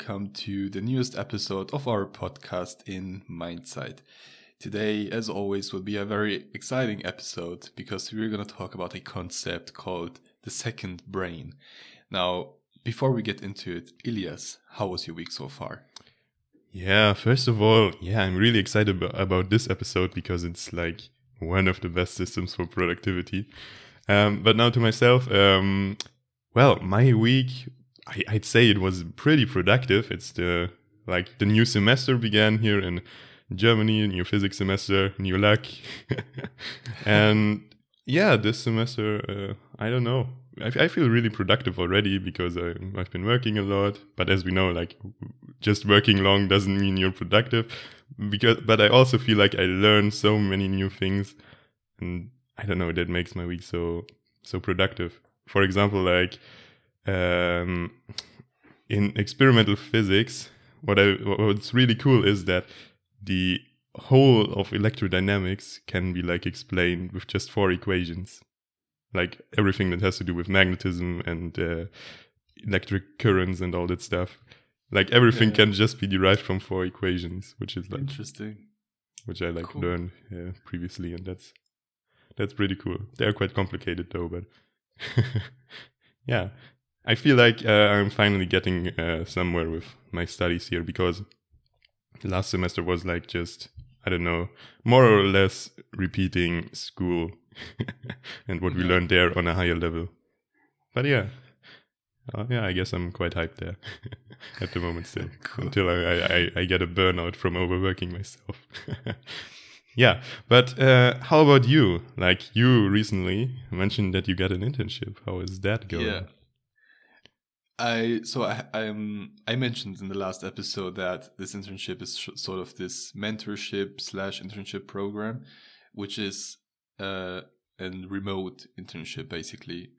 welcome to the newest episode of our podcast in Mindsight. Today, as always, will be a very exciting episode because we're going to talk about a concept called the second brain. Now, before we get into it, Ilias, how was your week so far? Yeah, first of all, yeah, I'm really excited about this episode because it's like one of the best systems for productivity. Um, but now to myself, um, well, my week, I, I'd say it was pretty productive. It's the like the new semester began here in Germany, new physics semester, new luck, and yeah, this semester, uh, I don't know. I, I feel really productive already because I, I've been working a lot. But as we know, like just working long doesn't mean you're productive. Because, but I also feel like I learn so many new things, and I don't know that makes my week so so productive. For example, like um, in experimental physics, what I what's really cool is that the whole of electrodynamics can be like explained with just four equations like everything that has to do with magnetism and uh, electric currents and all that stuff. Like everything yeah. can just be derived from four equations, which is like interesting. Which I like cool. learned uh, previously, and that's that's pretty cool. They're quite complicated though, but yeah, I feel like uh, I'm finally getting uh, somewhere with my studies here because last semester was like just I don't know, more or less repeating school and what we learned there on a higher level. But yeah, uh, yeah, I guess I'm quite hyped there at the moment still, cool. until I, I, I get a burnout from overworking myself. yeah, but uh, how about you? Like you recently mentioned that you got an internship. How is that going? Yeah. I so I I mentioned in the last episode that this internship is sort of this mentorship slash internship program, which is uh, remote internship basically.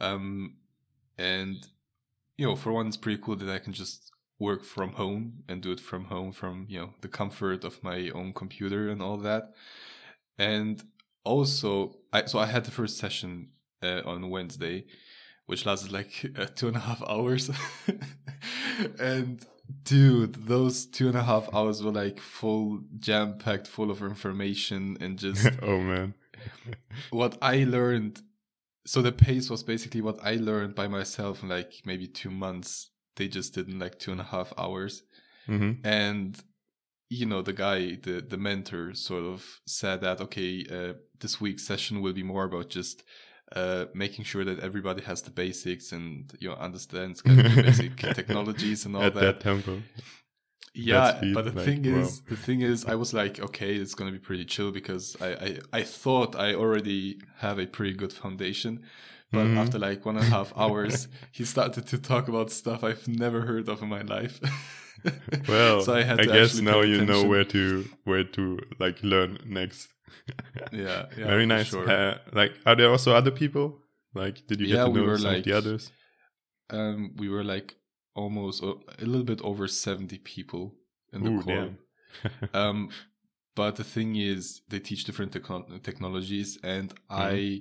Um, and you know, for one, it's pretty cool that I can just work from home and do it from home from you know the comfort of my own computer and all that. And also, I so I had the first session uh, on Wednesday, which lasted like uh, two and a half hours, and dude those two and a half hours were like full jam packed full of information and just oh man what I learned, so the pace was basically what I learned by myself in like maybe two months. They just did in like two and a half hours. Mm-hmm. And, you know, the guy, the, the mentor sort of said that, okay, uh, this week's session will be more about just uh, making sure that everybody has the basics and you know understands kind of basic technologies and all At that. that tempo yeah but the like, thing is the thing is i was like okay it's gonna be pretty chill because I, I i thought i already have a pretty good foundation but mm-hmm. after like one and a half hours he started to talk about stuff i've never heard of in my life well so i, had I guess now you attention. know where to where to like learn next yeah, yeah very nice sure. uh, like are there also other people like did you get yeah, to know we some like, of the others um we were like almost a little bit over 70 people in the Ooh, um, but the thing is, they teach different te- technologies, and mm-hmm. I.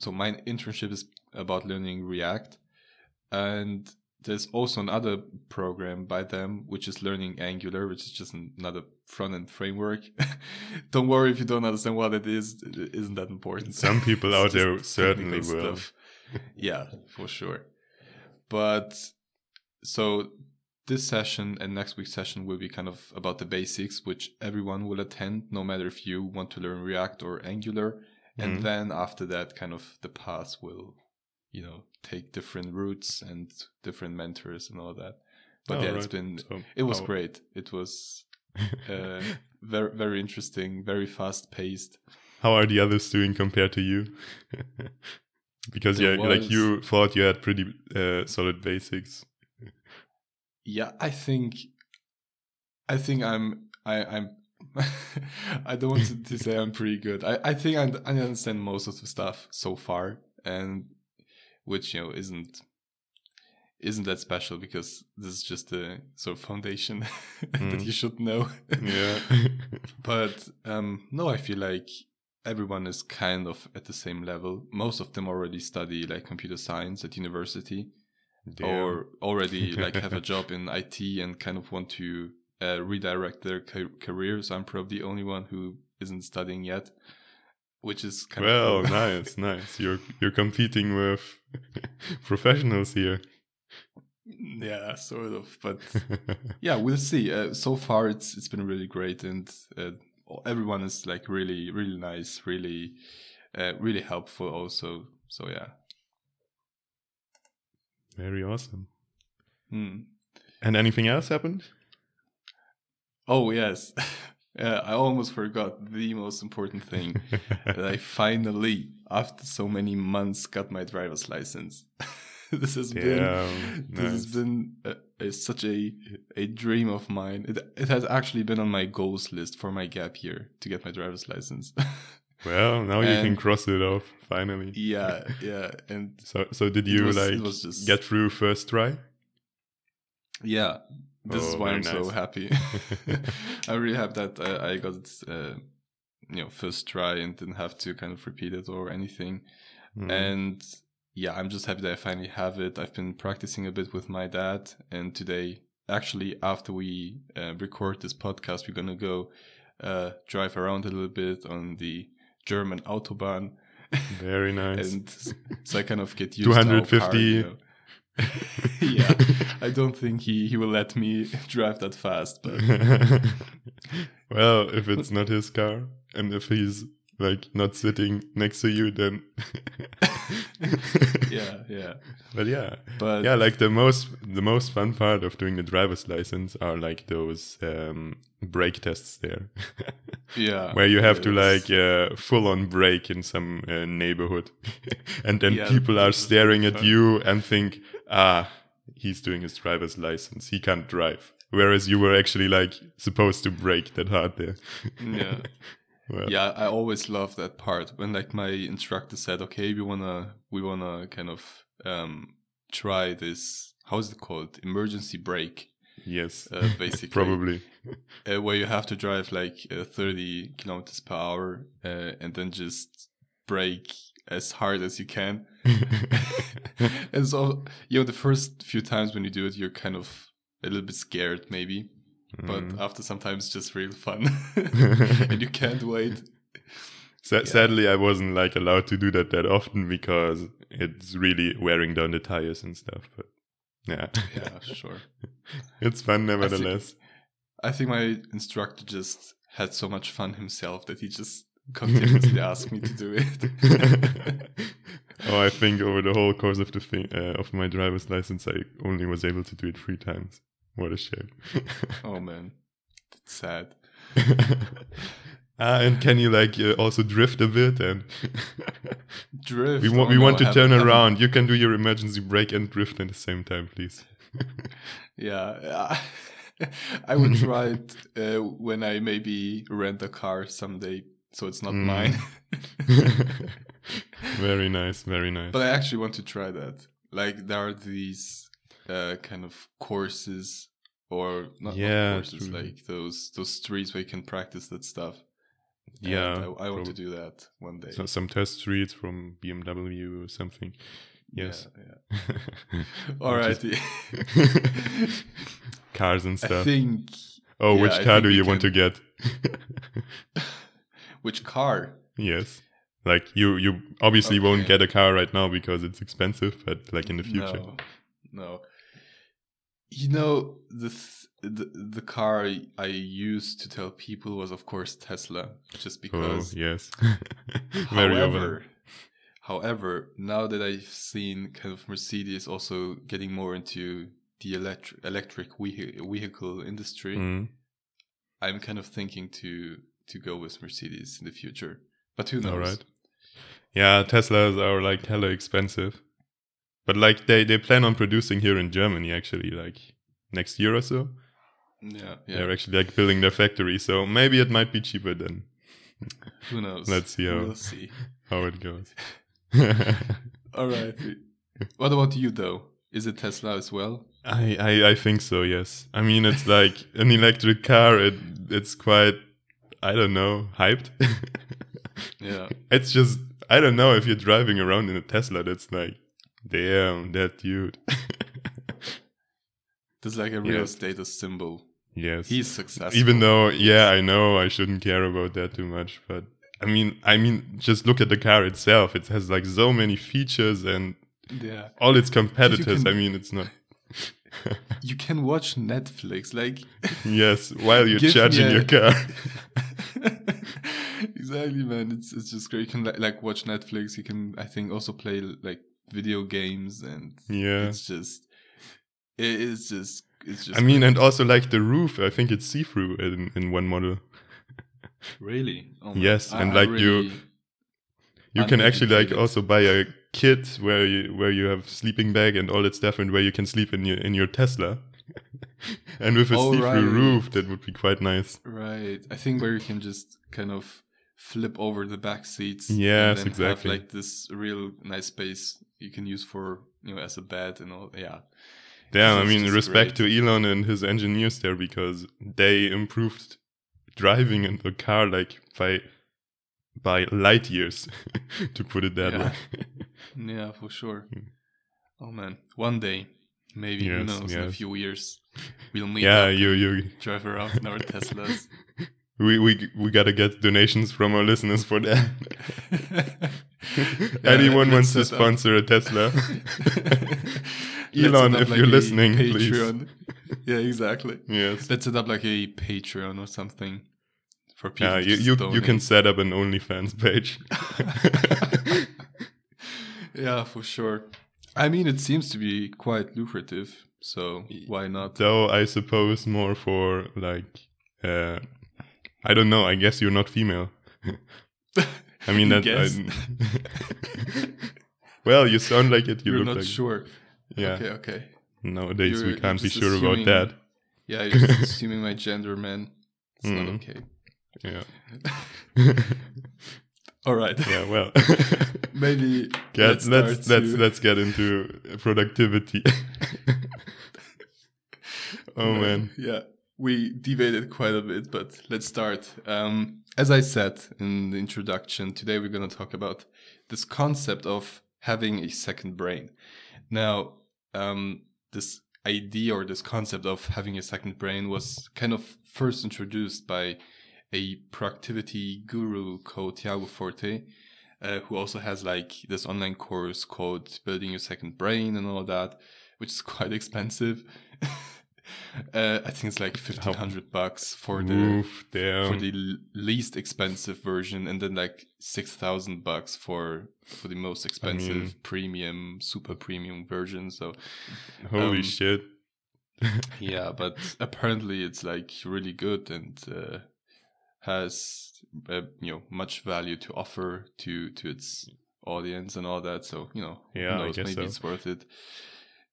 So my internship is about learning React, and there's also another program by them which is learning Angular, which is just another front end framework. don't worry if you don't understand what it is; it isn't that important. Some people out there certainly will. Stuff. yeah, for sure. But so this session and next week's session will be kind of about the basics, which everyone will attend, no matter if you want to learn React or Angular. Mm-hmm. And then after that, kind of the path will, you know, take different routes and different mentors and all that. But oh, yeah, right. it's been, so, it was great. It was uh, very, very interesting, very fast paced. How are the others doing compared to you? because yeah, like you thought you had pretty uh, solid basics yeah, I think, I think I'm, I, I'm, I don't want to, to, say I'm pretty good. I, I think I, I understand most of the stuff so far, and which you know isn't isn't that special because this is just a sort of foundation mm. that you should know. yeah. but um, no, I feel like everyone is kind of at the same level. Most of them already study like computer science at university, Damn. or already like have a job in IT and kind of want to uh, redirect their ca- career. So I'm probably the only one who isn't studying yet, which is kind well, of cool. nice, nice. You're you're competing with professionals here. Yeah, sort of. But yeah, we'll see. Uh, so far, it's it's been really great, and uh, everyone is like really really nice, really uh, really helpful. Also, so yeah. Very awesome. Hmm. And anything else happened? Oh yes, uh, I almost forgot the most important thing that I finally, after so many months, got my driver's license. this has been Damn, this has been uh a, such a a dream of mine. It it has actually been on my goals list for my gap year to get my driver's license. Well, now you can cross it off finally. yeah, yeah, and So, so did you was- like just- get through first try? yeah. This is Oh, why I'm so happy. I'm really happy that I, I got it, uh, you know, first try and didn't have to kind of repeat it or anything. Mm. And yeah, I'm just happy that I finally have it. I've been practicing a bit with my dad, and today, actually, after we uh, record this podcast, we're gonna go uh, drive around a little bit on the German autobahn, Very nice. and so I kind of get used to 250. yeah, I don't think he he will let me drive that fast, but well, if it's not his car and if he's like not sitting next to you, then yeah, yeah, But yeah, but yeah, like the most the most fun part of doing the driver's license are like those um, brake tests there, yeah, where you have to like uh, full on brake in some uh, neighborhood, and then Yeah, people are staring at fun. you and think, ah, he's doing his driver's license, he can't drive. Whereas you were actually like supposed to brake that hard there. yeah. Well, yeah i always love that part when like my instructor said okay we wanna we wanna kind of um try this how's it called? Emergency brake. Yes. uh, basically. Probably. uh, where you have to drive like uh, 30 kilometers per hour uh, and then just brake as hard as you can. And so you know the first few times when you do it you're kind of a little bit scared maybe but Mm. after sometimes it's just real fun and you can't wait Sa- Sadly, I wasn't like allowed to do that that often because it's really wearing down the tires and stuff. But yeah, yeah sure it's fun nevertheless. I think my instructor just had so much fun himself that he just continuously asked me to do it. oh, I think over the whole course of the thing uh, of my driver's license, I only was able to do it three times. What a shame. oh man, it's sad. ah, and can you like uh, also drift a bit and Drift. we want oh we no, want to turn around. You can do your emergency brake and drift at the same time, please. Yeah, I would try it uh, when I maybe rent a car someday, so it's not Mm. mine. very nice, very nice. but I actually want to try that. Like there are these uh, kind of courses, or not, not Yeah, courses, true. like those those streets where you can practice that stuff. And yeah, I, I want to do that one day. so, some test streets from BMW or something. Yes. Yeah, yeah. Is- Alrighty. Cars and I stuff. think. oh, yeah, which I car do you want to get? Which car? yes. Like you, you obviously won't get a car right now because it's expensive, but like in the future. No, no. You know the th- the the car I used to tell people was of course Tesla, just Oh because. yes. Very however, however, now that I've seen kind of Mercedes also getting more into the electric electric vehi- vehicle industry, Mm. I'm kind of thinking to to go with Mercedes in the future. But who knows? All right. Yeah, Teslas are like hella expensive. But like they, they plan on producing here in Germany actually, like next year or so. Yeah, They're actually like building their factory, so maybe it might be cheaper then. Who knows? Let's see how- We'll see. How it goes. All right. What about you though? Is it Tesla as well? I, I I think so, yes. I mean it's like an electric car, it it's quite I don't know, hyped. Yeah. it's just I don't know if you're driving around in a Tesla that's like damn that dude. That's like a real Yes. status symbol. Yes. He's successful. Even though, yeah, I know I shouldn't care about that too much, but I mean, I mean, just look at the car itself. It has like so many features and yeah, all its competitors. can- I mean, it's not. you can watch Netflix like yes, while you're charging a- your car. exactly, man. It's it's just great. You can like, like watch Netflix. You can, I think, also play like video games, and yeah. it's just, it is just, it's just. I mean, and also like the roof. I think it's see through in, in one model. really, oh my- Yes, I- and like you- really- You can actually like also buy a kit where you where you have sleeping bag and all that stuff, and where you can sleep in your in your Tesla. and with a Oh, see-through right. roof, that would be quite nice. Right. I think where you can just kind of flip over the back seats. Yes, and exactly. Have like this real nice space you can use for you know as a bed and all. Yeah. Yeah, I mean, respect great. to Elon and his engineers there because they improved driving in the car like by by light years, to put it that Yeah. way. Yeah, for sure. Hmm. Oh man, one day, maybe who Yes, knows? In a few years, we'll meet yeah, you you drive around in our Teslas. we we we gotta get donations from our listeners for that. Anyone wants to set up- sponsor a Tesla? Elon, if like you're listening, please. Yeah, exactly. yes. Let's set up like a Patreon or something for people. Yeah, you you, you can set up an OnlyFans page. yeah, for sure. I mean, it seems to be quite lucrative, so why not? Though I suppose more for like, uh, I don't know. I guess you're not female. I mean that. I, well, you sound like it. You You're look not like. sure. Yeah. Okay, okay. Nowadays You're- we can't be sure just about that. Yeah, you're just assuming my gender, man. It's not Mm. okay. Yeah. All right. yeah. Well. Maybe Get, let's let's let's let's get into productivity. oh man. Yeah, we debated quite a bit, but let's start. Um, as I said in the introduction, today we're going to talk about this concept of having a second brain. Now, um, this idea or this concept of having a second brain was kind of first introduced by a productivity guru called Tiago Forte, uh, who also has like this online course called Building Your Second Brain and all that, which is quite expensive. Uh, I think it's like fifteen hundred bucks for the Oof, for the least expensive version, and then like six thousand bucks for for the most expensive mean- premium, super premium version. So Holy um, shit. yeah, but apparently it's like really good and uh, has uh, you know much value to offer to to its audience and all that. So you know, who Yeah, I knows, guess maybe so. it's worth it.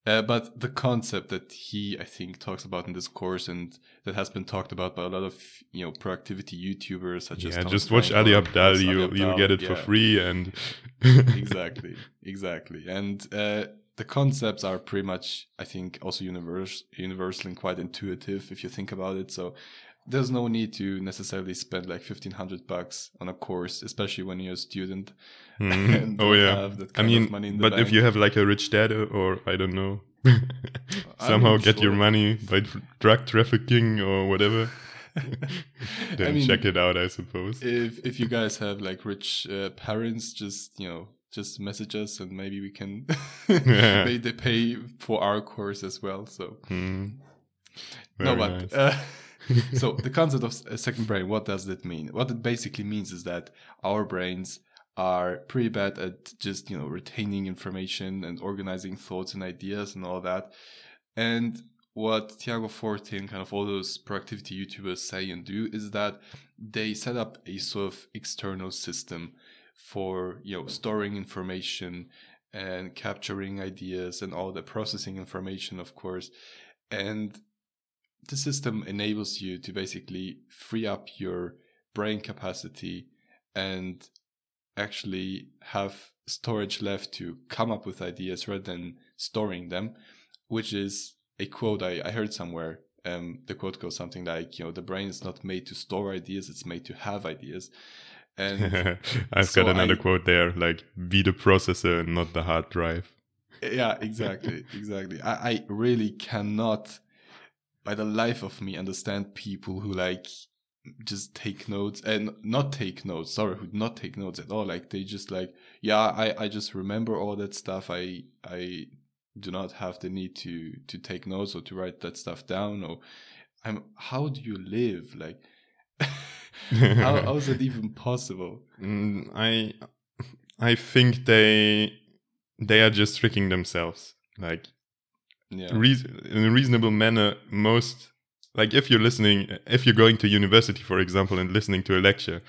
Uh, but the concept that he, I think, talks about in this course, and that has been talked about by a lot of you know productivity YouTubers such as Yeah, just watch Ali Abdaal. You you'll get it for free, and exactly exactly. And uh, the concepts are pretty much i think also universe, universal and quite intuitive if you think about it. So there's no need to necessarily spend like 1500 bucks on a course especially when you're a student and oh yeah. have that I mean, of money in the but if you have like a rich dad uh, or I don't know, somehow get your money by drug trafficking or whatever, then I mean, check it out. I suppose. if if you guys have like rich uh, parents just you know just message us and maybe we can Yeah. maybe they pay for our course as well so Hmm. no but nice. uh, so the concept of a second brain what does that mean? What it basically means is that our brains are pretty bad at just you know retaining information and organizing thoughts and ideas and all that. And what Tiago Forte and kind of all those productivity YouTubers say and do is that they set up a sort of external system for you know storing information and capturing ideas and all the processing information of course. And the system enables you to basically free up your brain capacity and actually have storage left to come up with ideas rather than storing them, which is a quote I, I heard somewhere. Um, the quote goes something like, you know, the brain is not made to store ideas, it's made to have ideas. And I've so got another I- quote there, like be the processor and not the hard drive. yeah, exactly, exactly. I, I really cannot by the life of me understand people who like just take notes and not take notes sorry who not take notes at all like they just like yeah i i just remember all that stuff i i do not have the need to to take notes or to write that stuff down or i'm how do you live like how, how is it even possible Mm, I I think they they are just tricking themselves. Like yeah reas in a reasonable manner, most like if you're listening, if you're going to university, for example, and listening to a lecture,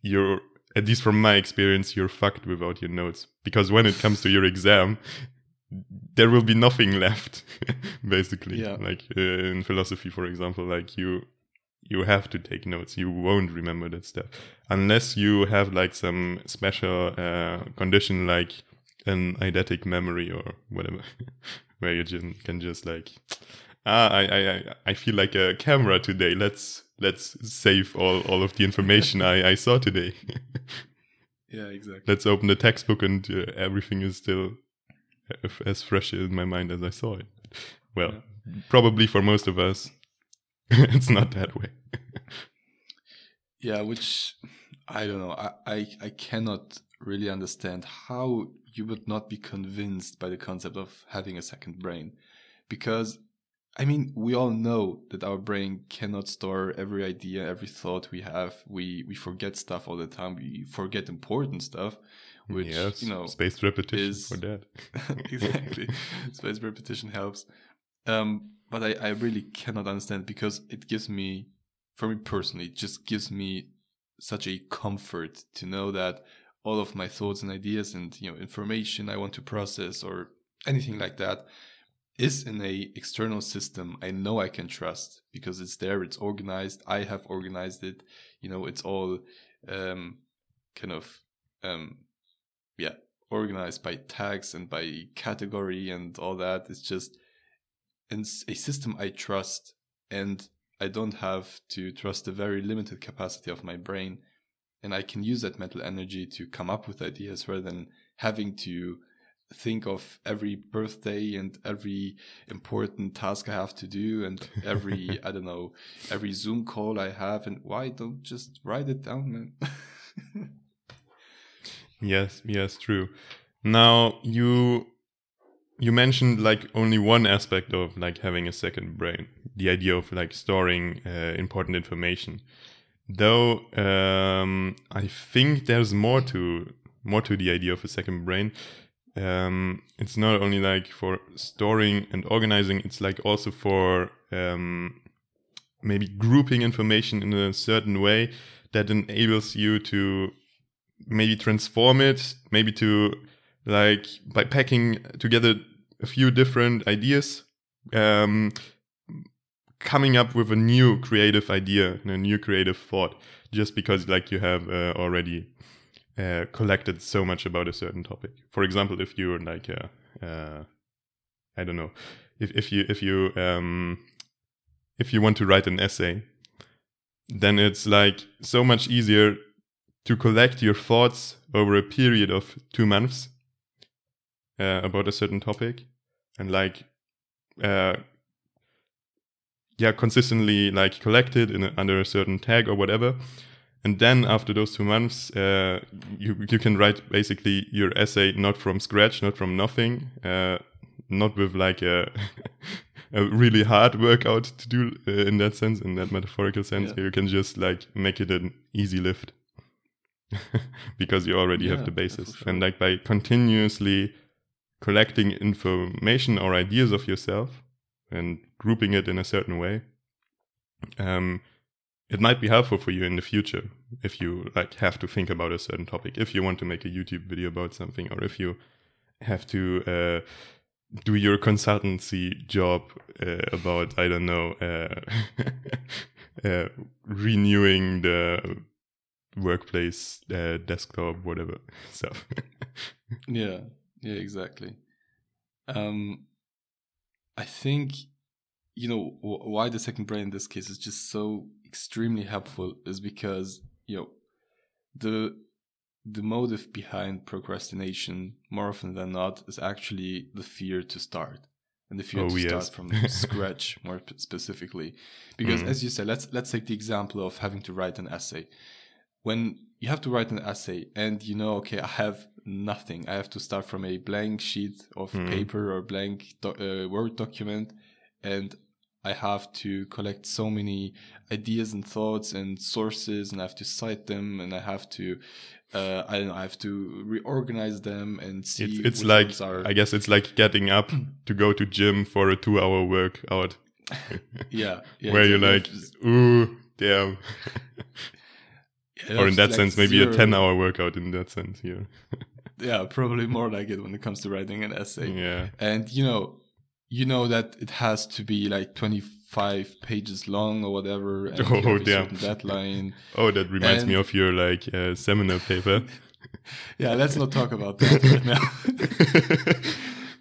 you're at least from my experience, you're fucked without your notes because when it comes to your exam, there will be nothing left, basically. Yeah. Like uh, in philosophy, for example, like you you have to take notes. You won't remember that stuff unless you have like some special uh, condition, like an eidetic memory or whatever, where you can just like, ah, I, I, I- feel like a camera today. Let's let's save all all of the information I, I saw today. yeah exactly let's open the textbook and uh, everything is still f- as fresh in my mind as I saw it. Well, probably for most of us, it's not that way. Yeah, which I don't know. I, I I cannot really understand how you would not be convinced by the concept of having a second brain, because I mean we all know that our brain cannot store every idea, every thought we have. We we forget stuff all the time. We forget important stuff, which yes, you know spaced repetition is- for that. exactly. Space repetition helps. Um, but I, I really cannot understand because it gives me, for me personally, it just gives me such a comfort to know that all of my thoughts and ideas and you know information I want to process or anything like that is in a external system I know I can trust because it's there, it's organized, I have organized it, you know, it's all um, kind of um, yeah organized by tags and by category and all that. It's just and a system I trust, and I don't have to trust the very limited capacity of my brain, and I can use that mental energy to come up with ideas rather than having to think of every birthday and every important task I have to do and every I don't know every Zoom call I have and why don't just write it down man Yes, yes, true. Now you you mentioned like only one aspect of like having a second brain, the idea of like storing uh, important information. Though um, I think there's more to more to the idea of a second brain. Um, it's not only like for storing and organizing; it's like also for um, maybe grouping information in a certain way that enables you to maybe transform it, maybe to like by packing together a few different ideas, um, coming up with a new creative idea and a new creative thought, just because like you have uh, already uh, collected so much about a certain topic. For example, if you're like, uh, uh, I don't know, if if you if you um, if you want to write an essay, then it's like so much easier to collect your thoughts over a period of two months uh, about a certain topic and like uh, yeah consistently like collected in a, under a certain tag or whatever and then after those two months uh, you, you can write basically your essay not from scratch not from nothing uh, not with like a a really hard workout to do uh, in that sense in that metaphorical sense Yeah. you can just like make it an easy lift because you already Yeah, have the basis sure. and like by continuously collecting information or ideas of yourself and grouping it in a certain way um, it might be helpful for you in the future if you like have to think about a certain topic. If you want to make a youtube video about something or if you have to uh, do your consultancy job uh, about i don't know uh, uh, renewing the workplace uh, desktop whatever stuff. Yeah, yeah, exactly. Um, I think you know why the second brain in this case is just so extremely helpful is because you know the the motive behind procrastination more often than not is actually the fear to start and the fear Oh, to yes. start from scratch more specifically because Mm. as you said let's let's take the example of having to write an essay when you have to write an essay and you know okay i have nothing i have to start from a blank sheet of Mm. paper or blank do- uh, word document and i have to collect so many ideas and thoughts and sources and i have to cite them and i have to uh, I don't know. I have to reorganize them and see. It's it's like are I guess it's like getting up to go to gym for a two hour workout yeah, yeah where you're like, ooh, damn. Yeah, or in that like sense, maybe zero- a ten hour workout in that sense here. Yeah, probably more like it when it comes to writing an essay. Yeah. And you know, you know that it has to be like 25 pages long or whatever. And Oh, damn. deadline. Oh, that reminds me of your like uh, seminar paper. Yeah, let's not talk about that right now.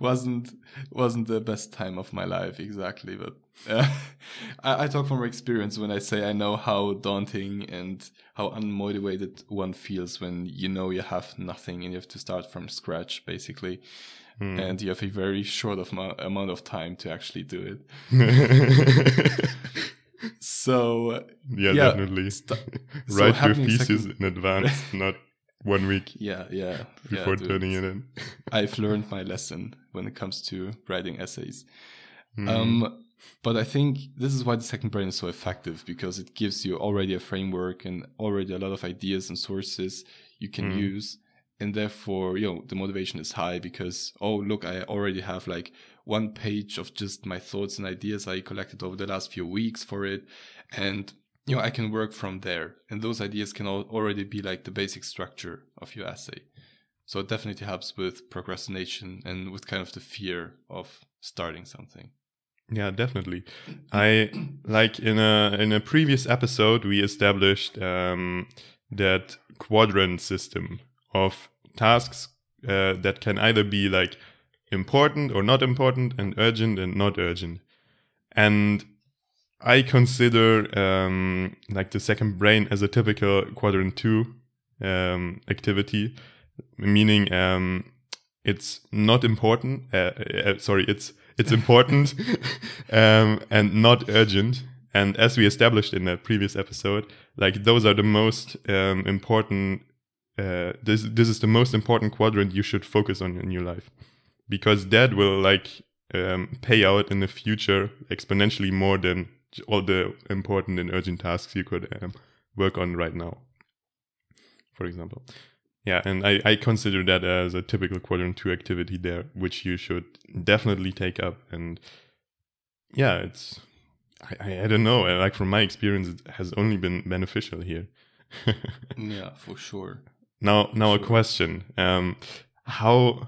Wasn't wasn't the best time of my life exactly, but uh, I, I talk from experience when I say I know how daunting and how unmotivated one feels when you know you have nothing and you have to start from scratch basically, Hmm. and you have a very short of mo- amount of time to actually do it. So yeah, Yeah, definitely. st- so Write your having thesis second- in advance, not one week yeah, yeah, before yeah, turning it in. I've learned my lesson when it comes to writing essays. Hmm. Um, but I think this is why the second brain is so effective because it gives you already a framework and already a lot of ideas and sources you can Mm. use. And therefore, you know, the motivation is high because, oh, look, I already have like one page of just my thoughts and ideas I collected over the last few weeks for it. And, you know, I can work from there. And those ideas can al- already be like the basic structure of your essay. So it definitely helps with procrastination and with kind of the fear of starting something. Yeah, definitely. I like in a in a previous episode we established um, that quadrant system of tasks uh, that can either be like important or not important, and urgent and not urgent. And I consider um, like the second brain as a typical quadrant two um, activity, meaning um, it's not important. Uh, uh, sorry, it's it's important um, and not urgent. And as we established in that previous episode, like those are the most um, important. Uh, this this is the most important quadrant you should focus on in your life, because that will like um, pay out in the future exponentially more than all the important and urgent tasks you could um, work on right now. For example, yeah, and I, I consider that as a typical quadrant two activity there, which you should definitely take up. And yeah, it's I, I, don't know. Like from my experience, it has only been beneficial here. Yeah, for sure. Now, now a Sure. question: um, How,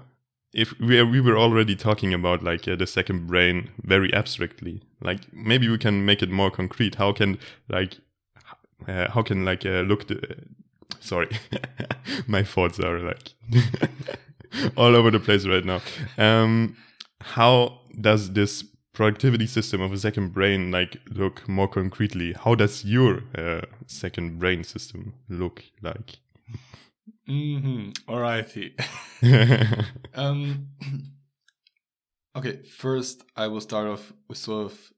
if we we were already talking about like uh, the second brain very abstractly, like maybe we can make it more concrete. How can like uh, how can like uh, look the sorry, my thoughts are like all over the place right now. Um, how does this productivity system of a second brain like look more concretely? How does your uh, second brain system look like? Mm-hmm. Alrighty. um, okay, first I will start off with sort of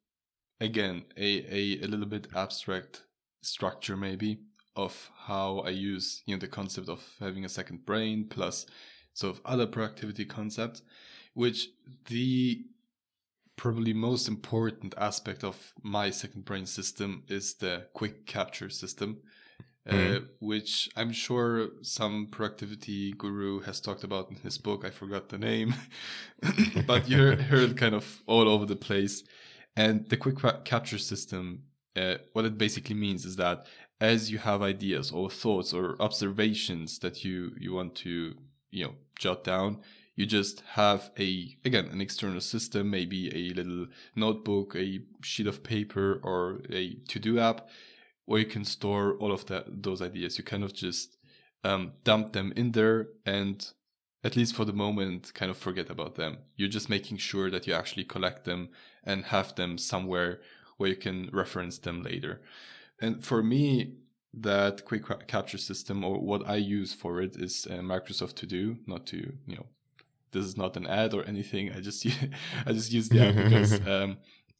again a, a, a little bit abstract structure maybe of how I use you know the concept of having a second brain plus sort of other productivity concepts, which the probably most important aspect of my second brain system is the quick capture system. Mhm. which I'm sure some productivity guru has talked about in his book. I forgot the name, but you heard, kind of all over the place. And the quick ca- capture system, uh, what it basically means is that as you have ideas or thoughts or observations that you you want to you know jot down, you just have a again an external system, maybe a little notebook, a sheet of paper, or a to do app where you can store all of that those ideas. You kind of just um, dump them in there and at least for the moment kind of forget about them. You're just making sure that you actually collect them and have them somewhere where you can reference them later. And for me, that quick capture system or what I use for it is uh, Microsoft To Do, not to you know this is not an ad or anything. I just I just use the app because um,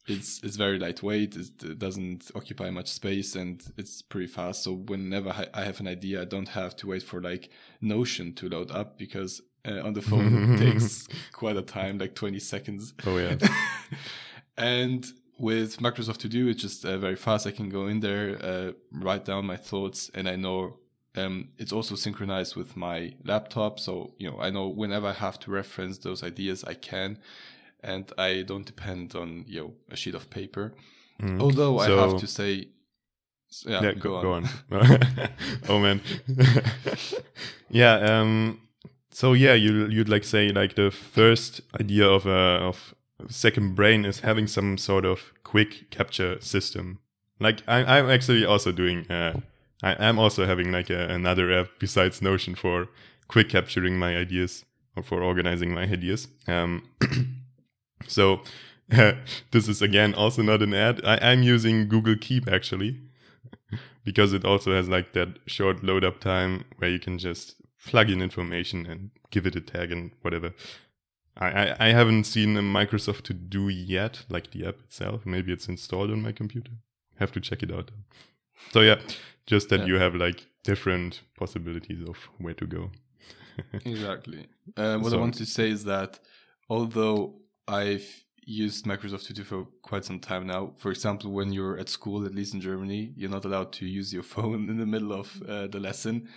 it's it's very lightweight. It doesn't occupy much space and it's pretty fast. So whenever I have an idea, I don't have to wait for like Notion to load up because uh, on the phone it takes quite a time, like 20 seconds. Oh yeah. and with Microsoft To Do, it's just uh, very fast. I can go in there, uh, write down my thoughts, and I know um, it's also synchronized with my laptop. So you know, I know whenever I have to reference those ideas, I can, and I don't depend on you know a sheet of paper. Mm. Although so, I have to say, yeah, yeah go, go, on. Go on. oh man, yeah. Um, so yeah, you you'd like say like the first idea of a of second brain is having some sort of quick capture system. Like I, I'm actually also doing. Uh, I am also having like a, another app besides Notion for quick capturing my ideas or for organizing my ideas. Um, so this is again also not an ad. I, am using Google Keep actually because it also has like that short load up time where you can just plug in information and give it a tag and whatever. I, I, I haven't seen a Microsoft to do yet, like the app itself. Maybe it's installed on my computer. Have to check it out. So yeah, just that yeah. you have like different possibilities of where to go. exactly. Uh, what so, I want to say is that although I've used Microsoft To Do for quite some time now. For example, when you're at school, at least in Germany, you're not allowed to use your phone in the middle of uh, the lesson.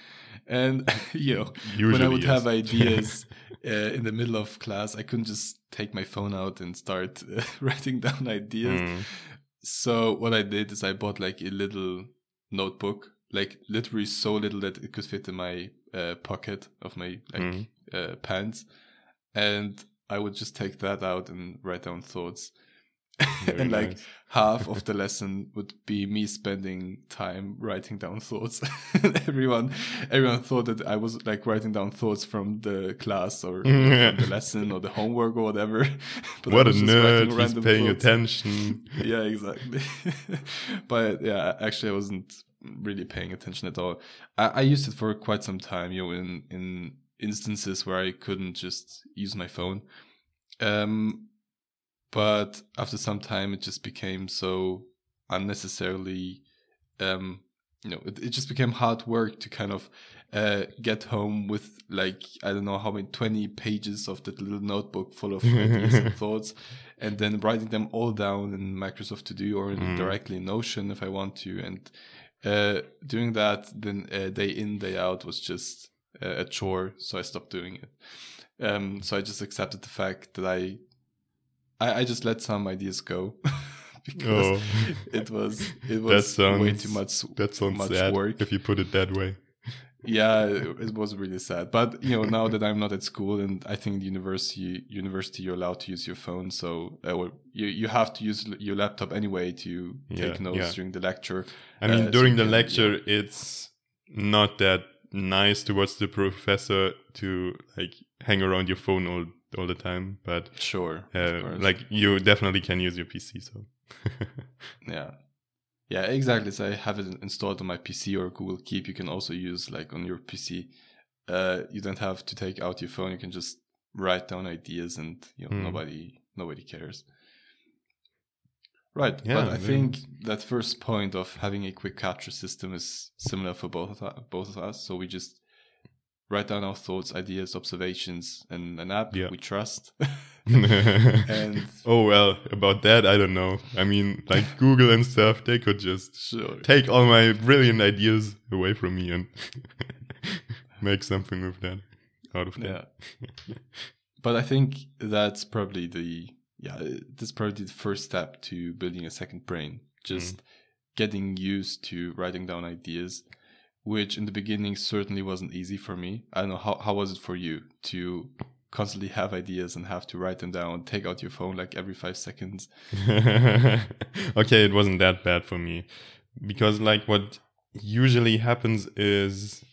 And you know, Usually, when I would yes. have ideas uh, in the middle of class, I couldn't just take my phone out and start uh, writing down ideas. Mm. So what I did is I bought like a little notebook, like literally so little that it could fit in my uh, pocket of my like mm. uh, pants, and I would just take that out and write down thoughts. and like half of the lesson would be me spending time writing down thoughts. everyone, everyone thought that I was like writing down thoughts from the class or from the lesson or the homework or whatever. but what a nerd! He's paying thoughts. attention. yeah, exactly. but yeah, actually, I wasn't really paying attention at all. I, I used it for quite some time, you know, in in instances where I couldn't just use my phone. Um, but after some time, it just became so unnecessarily, um, you know, it, it just became hard work to kind of uh, get home with like I don't know how many twenty pages of that little notebook full of ideas and thoughts, and then writing them all down in Microsoft To Do or in mm. directly in Notion if I want to, and uh, doing that then uh, day in day out was just a chore, so I stopped doing it. Um, so I just accepted the fact that I, I, I just let some ideas go because oh. it was it was sounds, way too much. That sounds much sad work. if you put it that way. yeah, it, it, was really sad. But you know, now that I'm not at school, and I think the university university you're allowed to use your phone, so uh, you you have to use your laptop anyway to yeah, take notes yeah. during the lecture. I mean, uh, during so the can, lecture, yeah. it's not that nice towards the professor to like hang around your phone all all the time but sure uh, like you definitely can use your pc so. Yeah. Yeah exactly so i have it installed on my pc or google keep. You can also use like on your pc uh, you don't have to take out your phone you can just write down ideas and you know mm. nobody nobody cares Right, yeah, but I think that first point of having a quick capture system is similar for both of, both of us. So we just write down our thoughts, ideas, observations, and an app yeah. we trust. and oh well, about that I don't know. I mean, like Google and stuff, they could just sure. take all my brilliant ideas away from me and make something with that out of that. Yeah. but I think that's probably the yeah, this is probably the first step to building a second brain. Just mm. getting used to writing down ideas, which in the beginning certainly wasn't easy for me. I don't know how how was it for you to constantly have ideas and have to write them down, take out your phone like every five seconds. okay, it wasn't that bad for me because like what usually happens is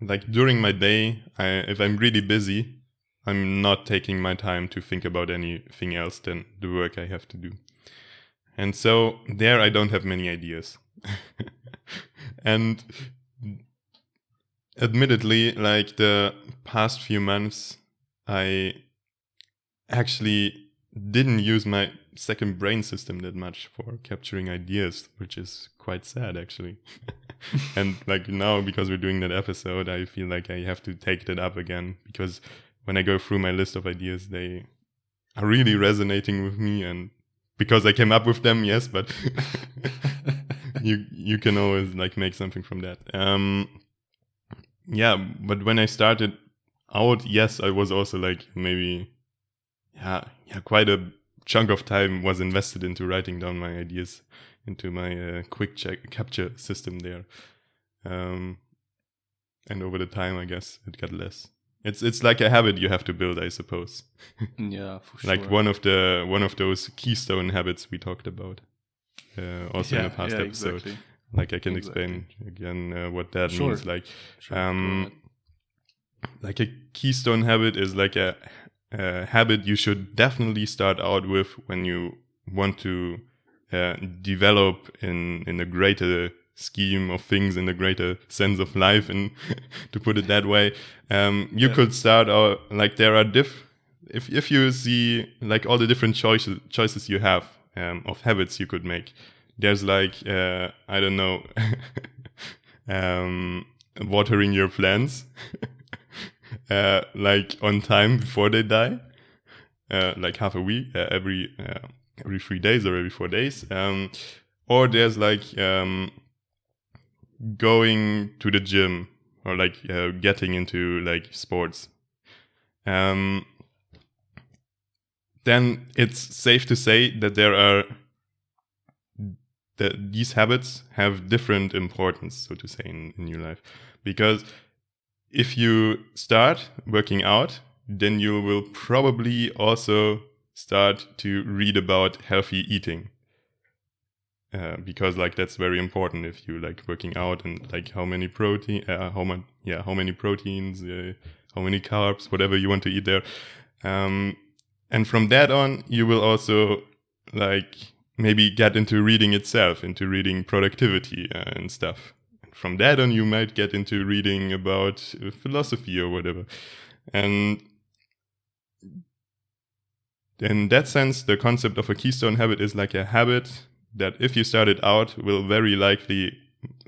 like during my day, I, if I'm really busy, I'm not taking my time to think about anything else than the work I have to do. And so there I don't have many ideas. and admittedly, like the past few months, I actually didn't use my second brain system that much for capturing ideas, which is quite sad actually. and like now, because we're doing that episode, I feel like I have to take that up again because when I go through my list of ideas, they are really resonating with me and because I came up with them, yes, but you you can always like make something from that. Um yeah, but when I started out, yes, I was also like maybe yeah, yeah, quite a chunk of time was invested into writing down my ideas into my uh, quick check capture system there. Um, and over the time, I guess it got less. It's it's like a habit you have to build, I suppose. yeah, for sure. like one of the one of those keystone habits we talked about, uh, also yeah, in the past yeah, episode. Exactly. Like I can Exactly. explain again uh, what that Sure. means. Like Sure, Um, like a keystone habit is like a, a habit you should definitely start out with when you want to uh, develop in in a greater scheme of things in the greater sense of life and to put it that way um, you Yeah. could start out like there are diff if if you see like all the different choices choices you have um, of habits you could make there's like uh, i don't know um, watering your plants uh, like on time before they die, uh, like half a week, uh, every uh, every three days or every four days. Um, or there's like um, going to the gym or like uh, getting into like sports. Um, then it's safe to say that there are that these habits have different importance, so to say, in, in your life, because if you start working out, then you will probably also start to read about healthy eating. Uh, because like that's very important if you like working out and like how many protein, uh, how much, yeah, how many proteins, uh, how many carbs, whatever you want to eat there. Um, and from that on, you will also like maybe get into reading itself, into reading productivity uh, and stuff from that on you might get into reading about uh, philosophy or whatever and in that sense the concept of a keystone habit is like a habit that if you start it out will very likely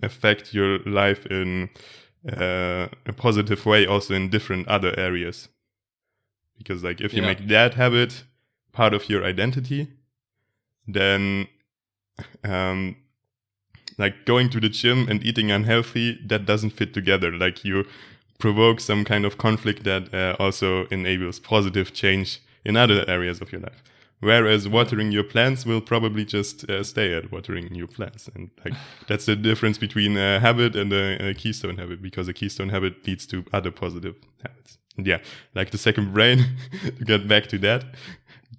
affect your life in uh, a positive way also in different other areas. Because like if you Yeah. make that habit part of your identity then um, like going to the gym and eating unhealthy that doesn't fit together. Like you provoke some kind of conflict that uh, also enables positive change in other areas of your life whereas watering your plants will probably just uh, stay at watering your plants. And like that's the difference between a habit and a, a keystone habit because a keystone habit leads to other positive habits. And yeah like the second brain to get back to that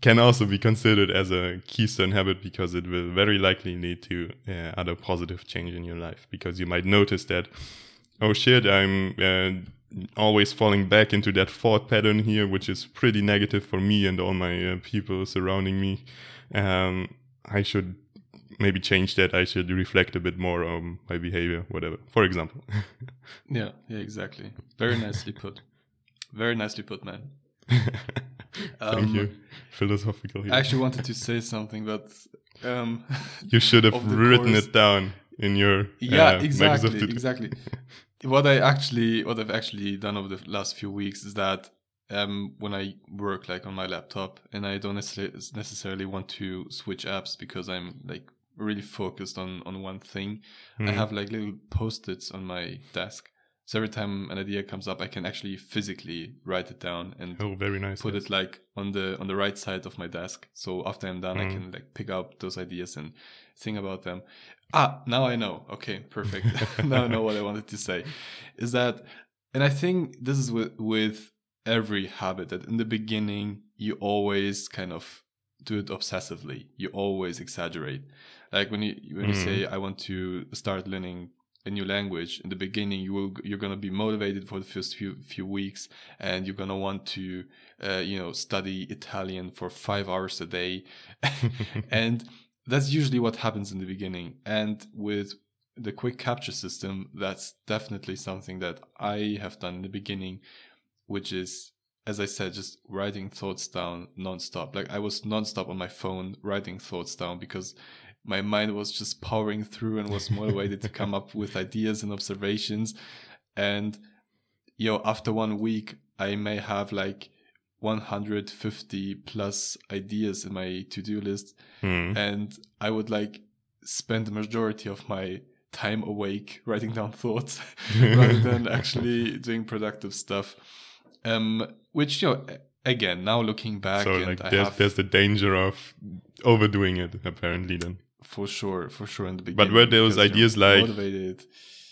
can also be considered as a keystone habit because it will very likely lead to uh, other positive change in your life because you might notice that oh shit i'm uh, always falling back into that thought pattern here which is pretty negative for me and all my uh, people surrounding me um, i should maybe change that i should reflect a bit more on my behavior whatever for example Yeah, yeah, exactly. Very nicely put. Very nicely put, man. thank Um, you philosophical here. I actually wanted to say something, but um, you should have written course- it down in your yeah, uh, exactly, exactly. What I actually, what I've actually done over the last few weeks is that um, when I work like on my laptop and I don't necessarily necessarily want to switch apps because I'm like really focused on on one thing, I Mhm. have like little post-its on my desk. So every time an idea comes up, I can actually physically write it down and Oh, very nice. put yes. it like on the on the right side of my desk. So after I'm done, I Mhm. can like pick up those ideas and think about them. Ah, now I know. Okay, perfect. now I know what I wanted to say. Is that, and I think this is with with every habit that in the beginning you always kind of do it obsessively. You always exaggerate. Like when you when you Mhm. say I want to start learning a new language. In the beginning you will you're going to be motivated for the first few few weeks and you're going to want to uh, you know study italian for 5 hours a day. And that's usually what happens in the beginning. And with the quick capture system that's definitely something that i have done in the beginning which is as I said, just writing thoughts down nonstop. Like I was nonstop on my phone writing thoughts down because my mind was just powering through and was motivated to come up with ideas and observations. And you know, after one week, I may have like 150 plus ideas in my to-do list, Hmm. and I would like spend the majority of my time awake writing down thoughts rather than actually doing productive stuff. Um, which you know, again, now looking back, so and like there's have there's the danger of overdoing it apparently then. For sure, for sure in the But were those because, you know, ideas like- motivated?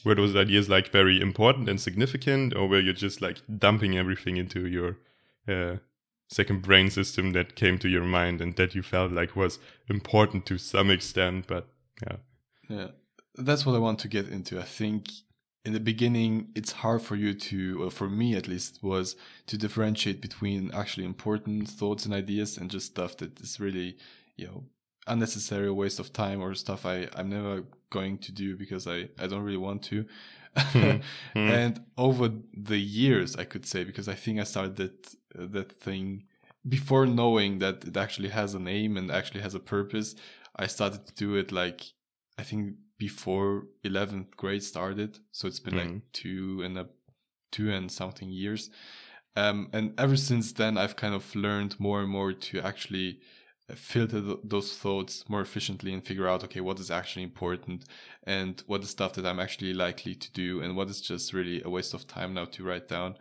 Were those ideas like very important and significant, or were you just like dumping everything into your uh, second brain system that came to your mind and that you felt like was important to some extent? But yeah, Yeah, that's what I want to get into. I think in the beginning, it's hard for you to, or for me at least, was to differentiate between actually important thoughts and ideas and just stuff that is really, you know, unnecessary waste of time or stuff I I'm never going to do because I I don't really want to. Hmm. and over the years, I could say because I think I started that that thing before knowing that it actually has a name and actually has a purpose. I started to do it like I think before 11th grade started. So it's been Mhm. like two and a two and something years. Um, and ever since then, I've kind of learned more and more to actually filter th- those thoughts more efficiently and figure out, okay, what is actually important and what is stuff that I'm actually likely to do and what is just really a waste of time now to write down.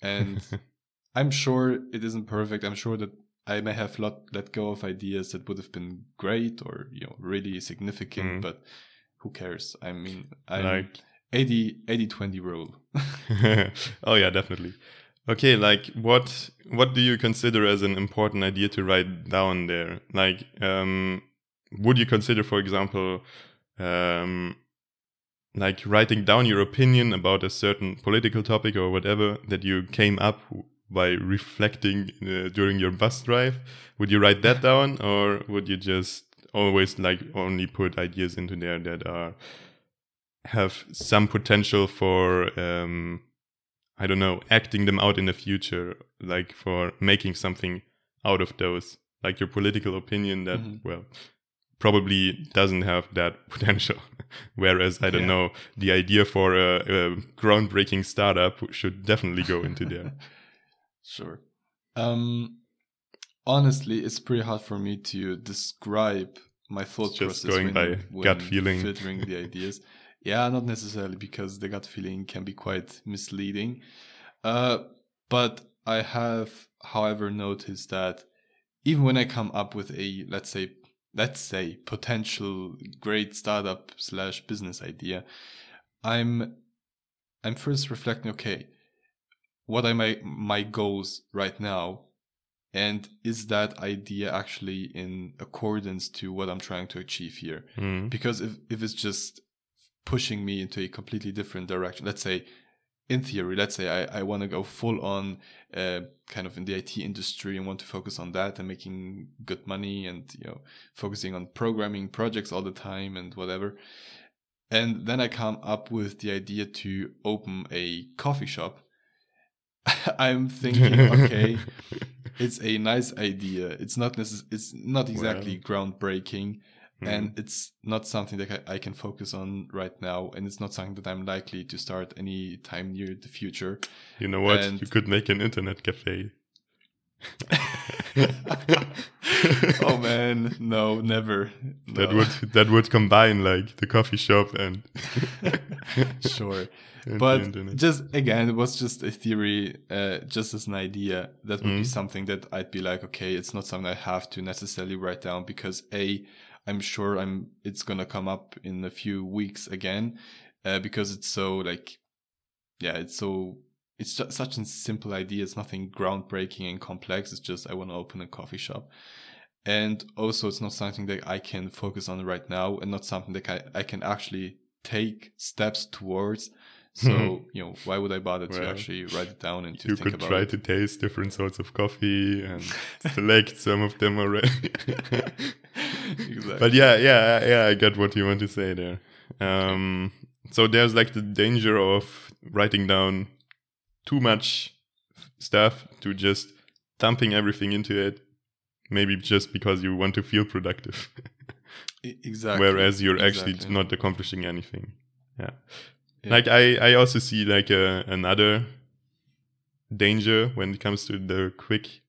And I'm sure it isn't perfect. I'm sure that I may have lot, let go of ideas that would have been great or you know really significant, Mm. but who cares? I mean, I'm like 80 80 20 rule. oh yeah, definitely. Okay, like what what do you consider as an important idea to write down there? Like, um, would you consider, for example, um, like writing down your opinion about a certain political topic or whatever that you came up by reflecting uh, during your bus drive? Would you write that down, or would you just always like only put ideas into there that are have some potential for um, I don't know, acting them out in the future, like for making something out of those, like your political opinion that, Mhm. well, probably doesn't have that potential. Whereas, I don't Yeah. know, the idea for a, a groundbreaking startup should definitely go into there. Sure. Um, honestly, it's pretty hard for me to describe my thought It's just process going by gut feeling. filtering the ideas. Yeah, not necessarily because the gut feeling can be quite misleading. Uh, but I have, however, noticed that even when I come up with a, let's say, let's say potential great startup slash business idea, I'm, I'm first reflecting, okay, what are my my goals right now and is that idea actually in accordance to what i'm trying to achieve here Mm. because if, if it's just pushing me into a completely different direction. Let's say in theory let's say i, I want to go full on uh, kind of in the it industry and want to focus on that and making good money and you know focusing on programming projects all the time and whatever. And then i come up with the idea to open a coffee shop. I'm thinking okay it's a nice idea. It's not necess- it's not exactly groundbreaking Mm. and it's not something that I, can focus on right now and it's not something that i'm likely to start any time near the future you know what? and- You could make an internet cafe. oh man no never That would that would combine like the coffee shop and sure and but just again it was just a theory uh, just as an idea that would be Mhm. something that i'd be like okay it's not something i have to necessarily write down because a i'm sure i'm it's gonna come up in a few weeks again uh, because it's so like yeah it's so it's just such a simple idea. It's nothing groundbreaking and complex. It's just i want to open a coffee shop. And also it's not something that i can focus on right now and not something that i, I can actually take steps towards so you know why would i bother to Well, actually write it down and to you think could about try it to taste different sorts of coffee and select some of them already. exactly. But yeah, yeah, yeah, I get what you want to say there. Um, so there's like the danger of writing down too much stuff to just dumping everything into it, maybe just because you want to feel productive. exactly. Whereas you're exactly. actually not accomplishing anything. Yeah. Yeah. Like I, I also see like a, another danger when it comes to the quick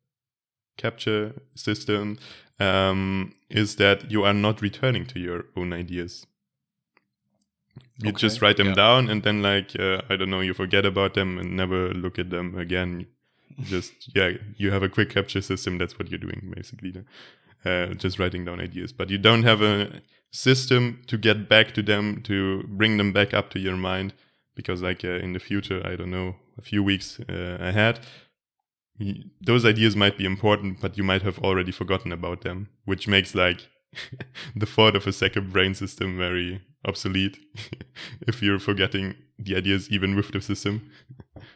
capture system um, is that you are not returning to your own ideas. You okay. just write them yeah. down and then like uh, I don't know, you forget about them and never look at them again. just yeah, you have a quick capture system. That's what you're doing basically. Uh, just writing down ideas, but you don't have a system to get back to them to bring them back up to your mind because like uh, in the future, I don't know, a few weeks uh, ahead, those ideas might be important, but you might have already forgotten about them, which makes like the thought of a second brain system very obsolete if you're forgetting the ideas even with the system.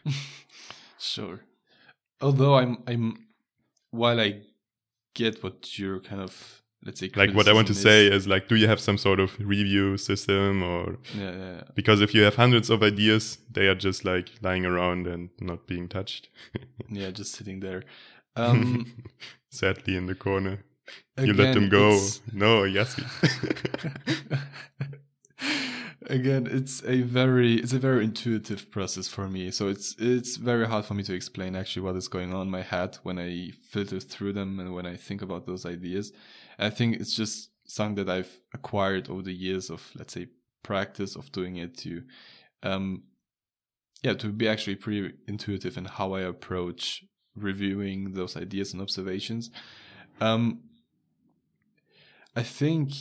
sure. Although I'm I'm while I get what you're kind of let's say like what i want to is, say is. like do you have some sort of review system or yeah, yeah, yeah, because if you have hundreds of ideas they are just like lying around and not being touched. Yeah just sitting there. Um sadly in the corner. Again, you let them go. no yes again it's a very it's a very intuitive process for me so it's it's very hard for me to explain actually what is going on in my head when i filter through them and when i think about those ideas I think it's just something that I've acquired over the years of, let's say, practice of doing it to, um, yeah, to be actually pretty intuitive in how I approach reviewing those ideas and observations. Um, I think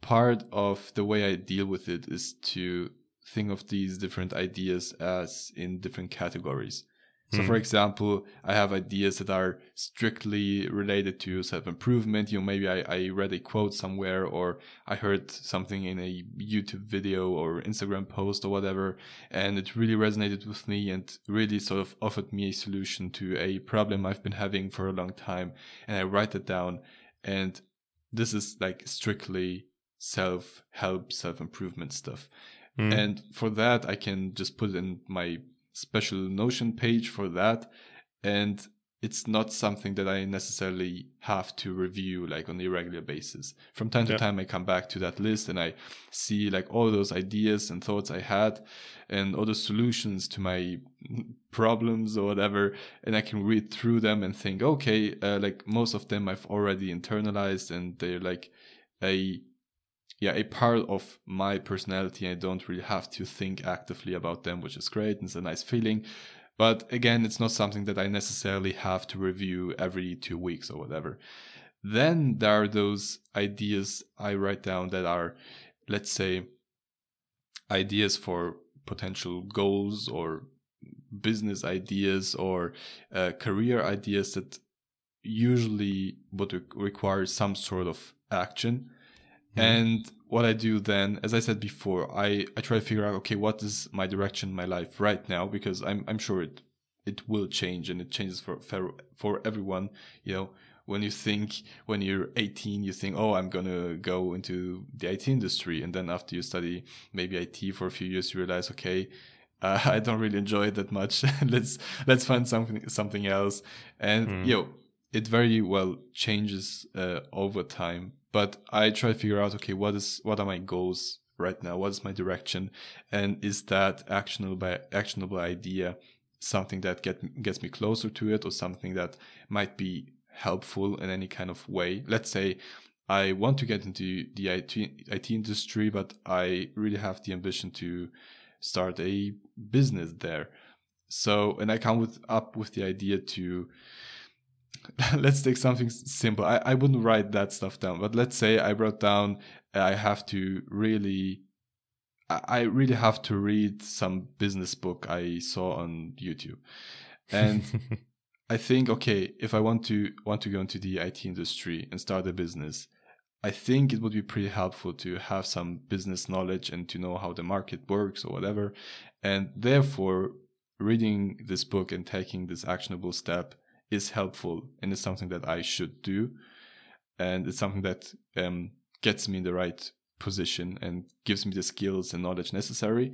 part of the way I deal with it is to think of these different ideas as in different categories. So, mm. for example, I have ideas that are strictly related to self improvement. You know, maybe I, I read a quote somewhere or I heard something in a YouTube video or Instagram post or whatever, and it really resonated with me and really sort of offered me a solution to a problem I've been having for a long time. And I write it down. And this is like strictly self help, self improvement stuff. Mm. And for that, I can just put in my special Notion page for that. And it's not something that I necessarily have to review like on a regular basis. From time to time, I come back to that list and I see like all those ideas and thoughts I had and all the solutions to my problems or whatever. And I can read through them and think, okay, uh, like most of them I've already internalized and they're like a yeah a part of my personality i don't really have to think actively about them which is great and it's a nice feeling. But again it's not something that i necessarily have to review every two weeks or whatever. Then there are those ideas i write down that are let's say ideas for potential goals or business ideas or uh, career ideas that usually would require some sort of action Mm-hmm. And what I do then, as I said before, I, I try to figure out, okay, what is my direction in my life right now? Because I'm, I'm sure it, it will change and it changes for, for, for everyone. You know, when you think, when you're 18, you think, oh, I'm going to go into the IT industry. And then after you study maybe IT for a few years, you realize, okay, uh, I don't really enjoy it that much. let's, let's find something, something else. And, mm. you know, it very well changes uh, over time but I try to figure out, okay, what is what are my goals right now? What is my direction? And is that actionable by actionable idea something that get gets me closer to it or something that might be helpful in any kind of way? Let's say I want to get into the IT, IT industry, but I really have the ambition to start a business there. So, and I come with up with the idea to let's take something simple. I, I wouldn't write that stuff down, but let's say I wrote down uh, I have to really I really have to read some business book I saw on YouTube. And I think okay, if I want to want to go into the IT industry and start a business, I think it would be pretty helpful to have some business knowledge and to know how the market works or whatever. And therefore, reading this book and taking this actionable step is helpful and it's something that I should do. And it's something that um, gets me in the right position and gives me the skills and knowledge necessary.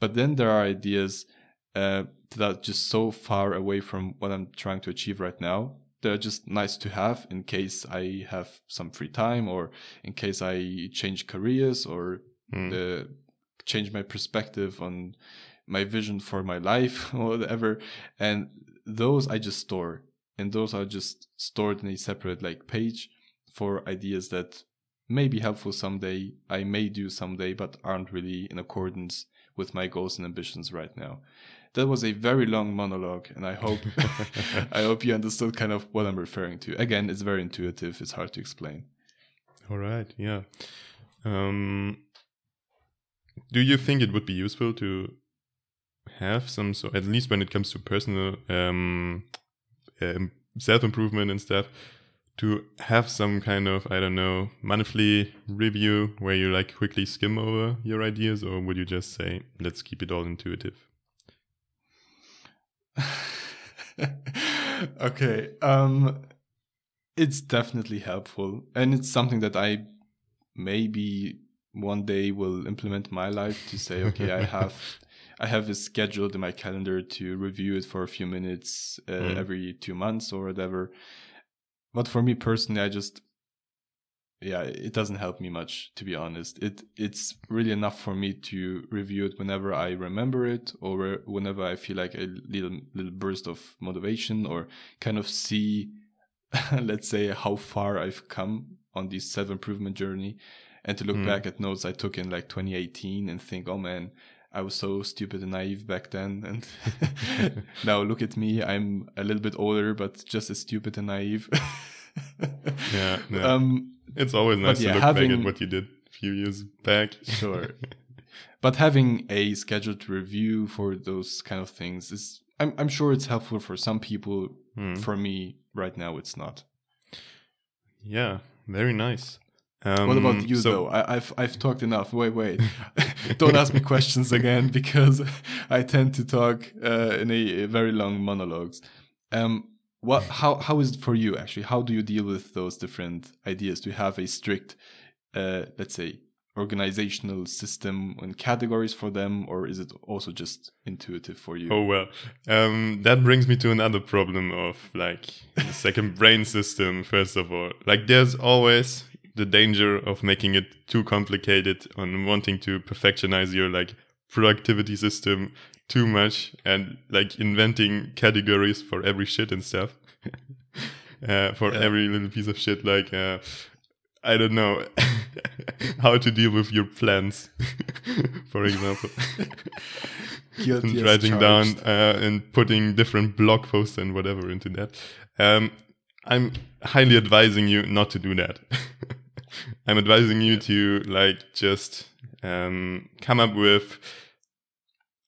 But then there are ideas uh, that are just so far away from what I'm trying to achieve right now. They're just nice to have in case I have some free time or in case I change careers or Mm. uh, change my perspective on my vision for my life or whatever. And those I just store, and those are just stored in a separate like page for ideas that may be helpful someday. I may do someday, but aren't really in accordance with my goals and ambitions right now. That was a very long monologue, and I hope I hope you understood kind of what I'm referring to. Again, it's very intuitive. It's hard to explain. All right. Yeah. Um, do you think it would be useful to have some so at least when it comes to personal um, self improvement and stuff to have some kind of I don't know monthly review where you like quickly skim over your ideas or would you just say let's keep it all intuitive? okay. Um it's definitely helpful and it's something that I maybe one day will implement my life to say okay, I have I have it scheduled in my calendar to review it for a few minutes uh, Mm. every 2 months or whatever. But for me personally, I just yeah, it doesn't help me much to be honest. It it's really enough for me to review it whenever I remember it or whenever I feel like a little little burst of motivation or kind of see let's say how far I've come on this self improvement journey and to look Mm. back at notes I took in like 2018 and think, "Oh man, I was so stupid and naive back then and now look at me, I'm a little bit older but just as stupid and naive." Yeah, yeah. Um It's always nice yeah, to look back at what you did a few years back. sure but having a scheduled review for those kind of things is i'm, I'm sure it's helpful for some people Hmm. for me right now it's not Yeah, very nice. Um, what about you so- though? I, i've i've talked enough. Wait wait. Don't ask me questions again because i tend to talk uh, in a, a very long monologues. Um what how how is it for you actually? How do you deal with those different ideas? Do you have a strict uh let's say organizational system and categories for them or is it also just intuitive for you? Oh well, um, that brings me to another problem of like the second brain system. First of all, like there's always the danger of making it too complicated on wanting to perfectionize your like productivity system too much and like inventing categories for every shit and stuff. uh, for Yeah. every little piece of shit, like uh, I don't know how to deal with your plans, for example. And writing down uh, and putting different blog posts and whatever into that. Um, I'm highly advising you not to do that. I'm advising you to like just um, come up with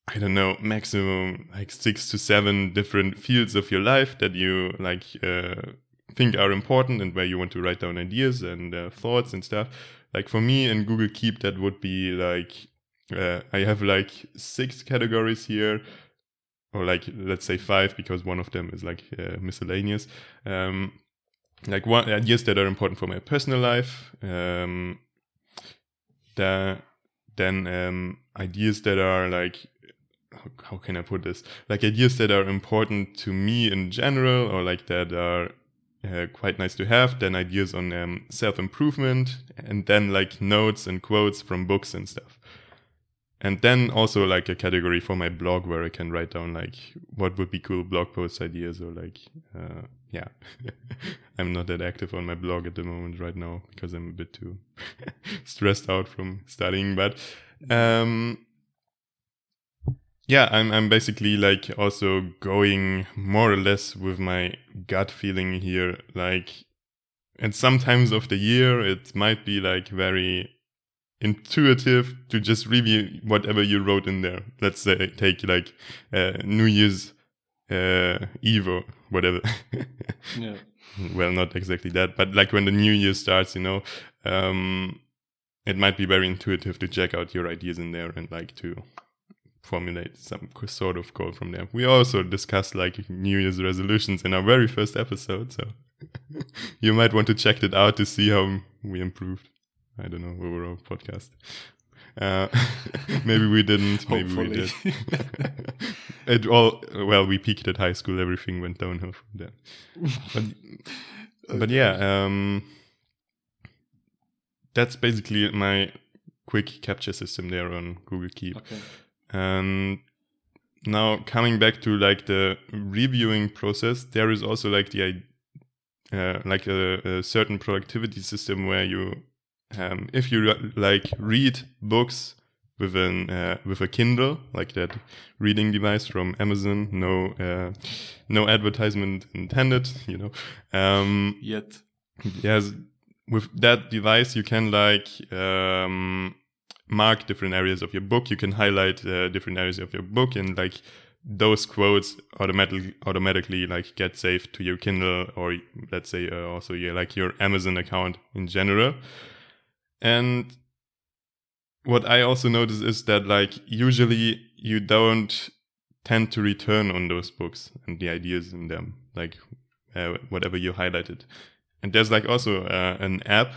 I don't know maximum like six to seven different fields of your life that you like uh, think are important and where you want to write down ideas and uh, thoughts and stuff. Like for me in Google Keep, that would be like uh, I have like six categories here, or like let's say five because one of them is like uh, miscellaneous. Um, like ideas that are important for my personal life. Um, the, then um, ideas that are like how- how can I put this? Like ideas that are important to me in general, or like that are uh, quite nice to have. Then ideas on um, self improvement, and then like notes and quotes from books and stuff. And then also like a category for my blog where I can write down like what would be cool blog post ideas or like uh, yeah. I'm not that active on my blog at the moment right now because I'm a bit too stressed out from studying. But um, yeah, I'm I'm basically like also going more or less with my gut feeling here. Like, at some times of the year it might be like very intuitive to just review whatever you wrote in there. Let's say take like uh, New Year's uh, Eve or whatever. yeah well, not exactly that, but like when the new year starts, you know, um, it might be very intuitive to check out your ideas in there and like to formulate some sort of goal from there. We also discussed like New Year's resolutions in our very first episode, so you might want to check it out to see how we improved. I don't know overall podcast. Uh, maybe we didn't. Maybe we did. it all well. We peaked at high school. Everything went downhill from there. But, but yeah, um, that's basically my quick capture system there on Google Keep. Okay. And now coming back to like the reviewing process, there is also like the uh, like a, a, certain productivity system where you, um, if you like read books with an uh, with a Kindle, like that reading device from Amazon, no uh, no advertisement intended, you know. Um, Yet. Yes, with that device you can like um, mark different areas of your book. You can highlight uh, different areas of your book, and like those quotes automatically automatically like get saved to your Kindle or let's say uh, also yeah like your Amazon account in general. And what I also notice is that like usually you don't tend to return on those books and the ideas in them, like uh, whatever you highlighted. And there's like also uh, an app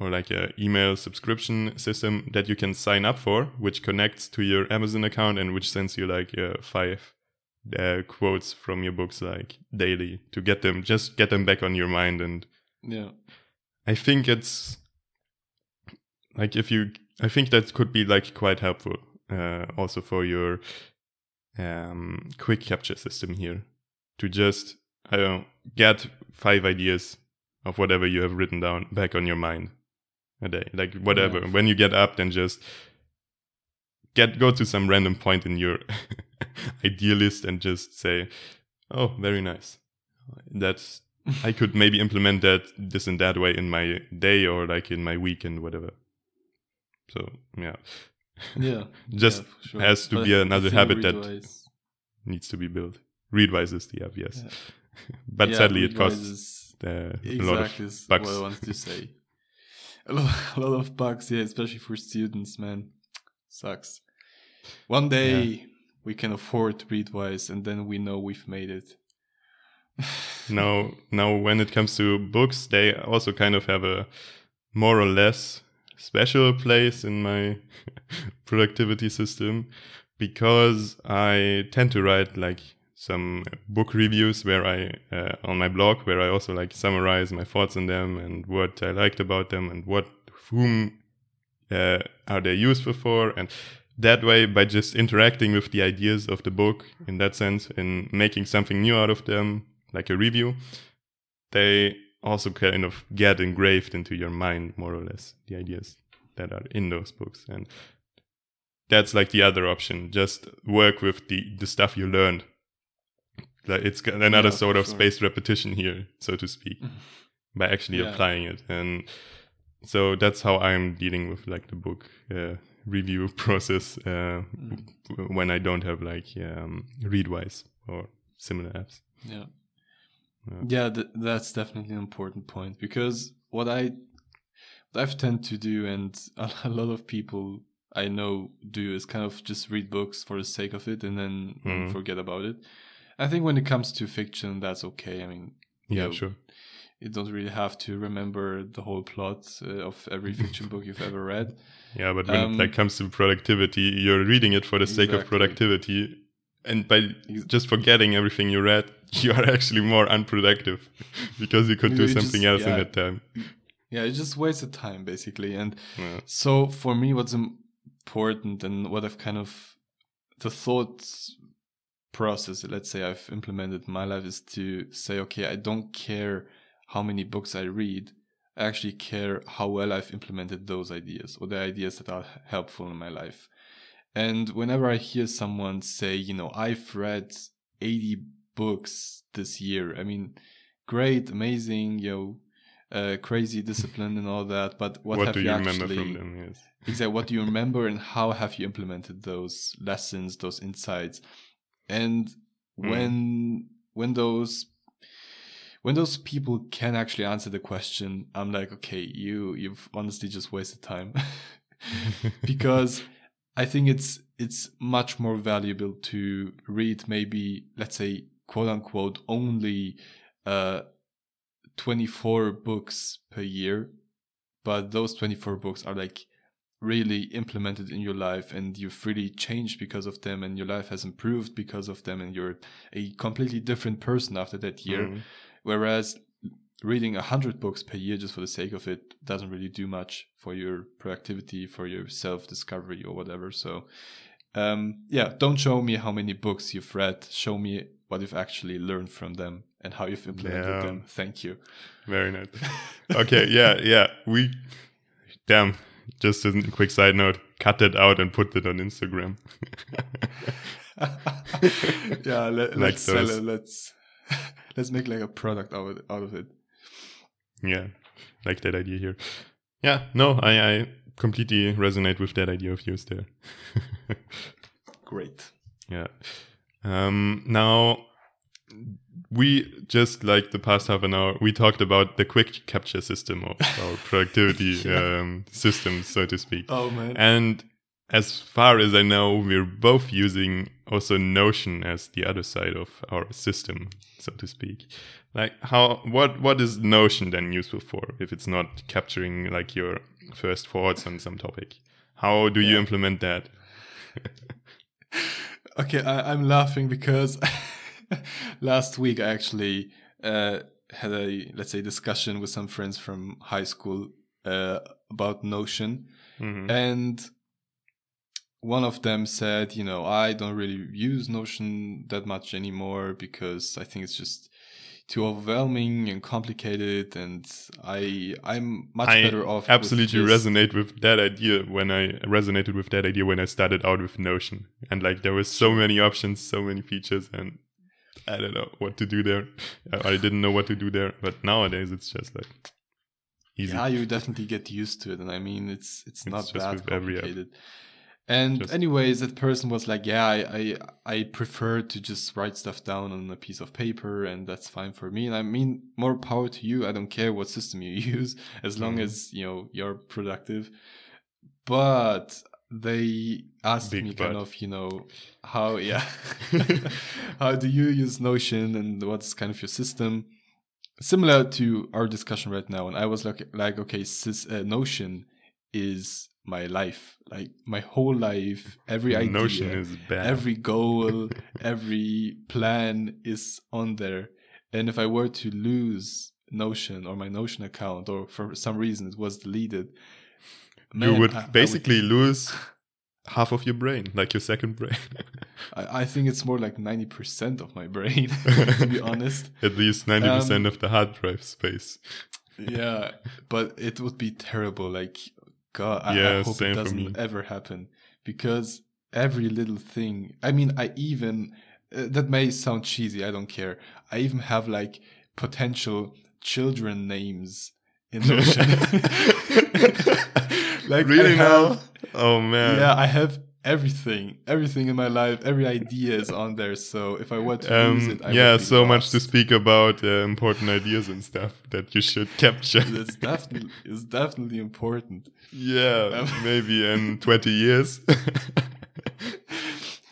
or like a email subscription system that you can sign up for, which connects to your Amazon account and which sends you like uh, five uh, quotes from your books like daily to get them, just get them back on your mind. And yeah, I think it's like if you, I think that could be like quite helpful uh, also for your um, quick capture system here to just I don't know, get five ideas of whatever you have written down back on your mind a day. Like whatever. Yeah. when you get up then just get go to some random point in your idea list and just say oh very nice. That's i could maybe implement that this and that way in my day or like in my week and whatever so yeah yeah just yeah, sure. has to but be another habit that needs to be built readwise is the app yes Yeah. but yeah, sadly it costs uh, exactly a lot of is bucks what I wanted to say. A lot, a lot of bugs, yeah, especially for students, man. Sucks. One day we can afford Readwise, and then we know we've made it. now now when it comes to books they also kind of have a more or less special place in my productivity system because i tend to write like some book reviews where i uh, on my blog where i also like summarize my thoughts on them and what i liked about them and what whom uh, are they useful for. And that way by just interacting with the ideas of the book in that sense and making something new out of them like a review, they also kind of get engraved into your mind more or less the ideas that are in those books and that's like the other option just work with the the stuff you learned like it's another Yeah, sort of sure. spaced repetition here so to speak by actually Yeah. applying it and so that's how i'm dealing with like the book uh, review process uh, Mm. w- when i don't have like um, readwise or similar apps Yeah. Yeah. Th- that's definitely an important point because what I what I've tend to do and a, lot of people I know do is kind of just read books for the sake of it and then Mhm. forget about it. I think when it comes to fiction that's okay. I mean, yeah know, sure you don't really have to remember the whole plot uh, of every fiction book you've ever read. yeah but when Um, it like comes to productivity you're reading it for the sake of productivity and by just forgetting everything you read you are actually more unproductive because you could You do just- something else in that time Yeah, it's just wasted time basically. And yeah. So for me, what's important and what I've kind of the thought process, let's say I've implemented in my life is to say, okay, I don't care how many books I read. I actually care how well I've implemented those ideas or the ideas that are helpful in my life. And whenever I hear someone say, you know, I've read 80 books this year, I mean, great, amazing, you know, uh, crazy discipline and all that. But what, what, have do you, you actually, remember from them yes exactly what do you remember and how have you implemented those lessons those insights and Mm. when when those when those people can actually answer the question i'm like okay you you've honestly just wasted time because i think it's it's much more valuable to read maybe let's say quote unquote only uh 24 books per year but those 24 books are like really implemented in your life and you've really changed because of them and your life has improved because of them and you're a completely different person after that year Mhm. whereas reading a hundred books per year just for the sake of it doesn't really do much for your productivity for your self-discovery or whatever so um, yeah don't show me how many books you've read show me what you've actually learned from them and how you've implemented Yeah. them thank you Very nice. Okay, yeah, yeah. We damn. Just as a quick side note, cut that out and put it on Instagram. yeah let, Like let's sell it let's let's make like a product out out of it yeah, like that idea here. Yeah, no, I, I completely resonate with that idea of yours there. great Yeah. Um, now, we just like the past half an hour, we talked about the quick capture system of our productivity Yeah. um, systems, so to speak. oh man And as far as I know, we're both using also Notion as the other side of our system, so to speak. Like how what what is Notion then useful for if it's not capturing like your first thoughts on some topic? How do you implement that? Okay, I, I'm laughing because last week I actually uh, had a let's say discussion with some friends from high school uh, about Notion, Mhm. and one of them said, you know, I don't really use Notion that much anymore because I think it's just too overwhelming and complicated, and I I'm much I better off. absolutely just- resonate with that idea when I resonated with that idea when I started out with Notion. And like there were so many options, so many features and I don't know what to do there. I didn't know what to do there, but nowadays it's just like easy. Yeah, you definitely get used to it, and I mean, it's it's, It's not just that with complicated. And Just- anyways, that person was like, "Yeah, I, I I prefer to just write stuff down on a piece of paper, and that's fine for me." And I mean, more power to you. I don't care what system you use, as long Mhm. as you know you're productive. But they asked Big me kind of, you know, how yeah, how do you use Notion, and what's kind of your system? similar to our discussion right now and i was like like okay sys, uh, notion is my life like my whole life every idea Notion is bad. every goal every plan is on there and if i were to lose notion or my notion account or for some reason it was deleted you would I- I basically lose half of your brain, like your second brain. I, I think it's more like 90% of my brain to be honest At least 90% Um, of the hard drive space. yeah but it would be terrible like god i, I hope it doesn't ever happen because every little thing i mean i even uh, that may sound cheesy i don't care i even have like potential children names in notion like really now? Oh man. yeah i have everything everything in my life every idea is on there so if i were to Um, it I yeah, so much to speak about uh, important ideas and stuff that you should capture. it's definitely it's definitely important yeah, Um, maybe in 20 years.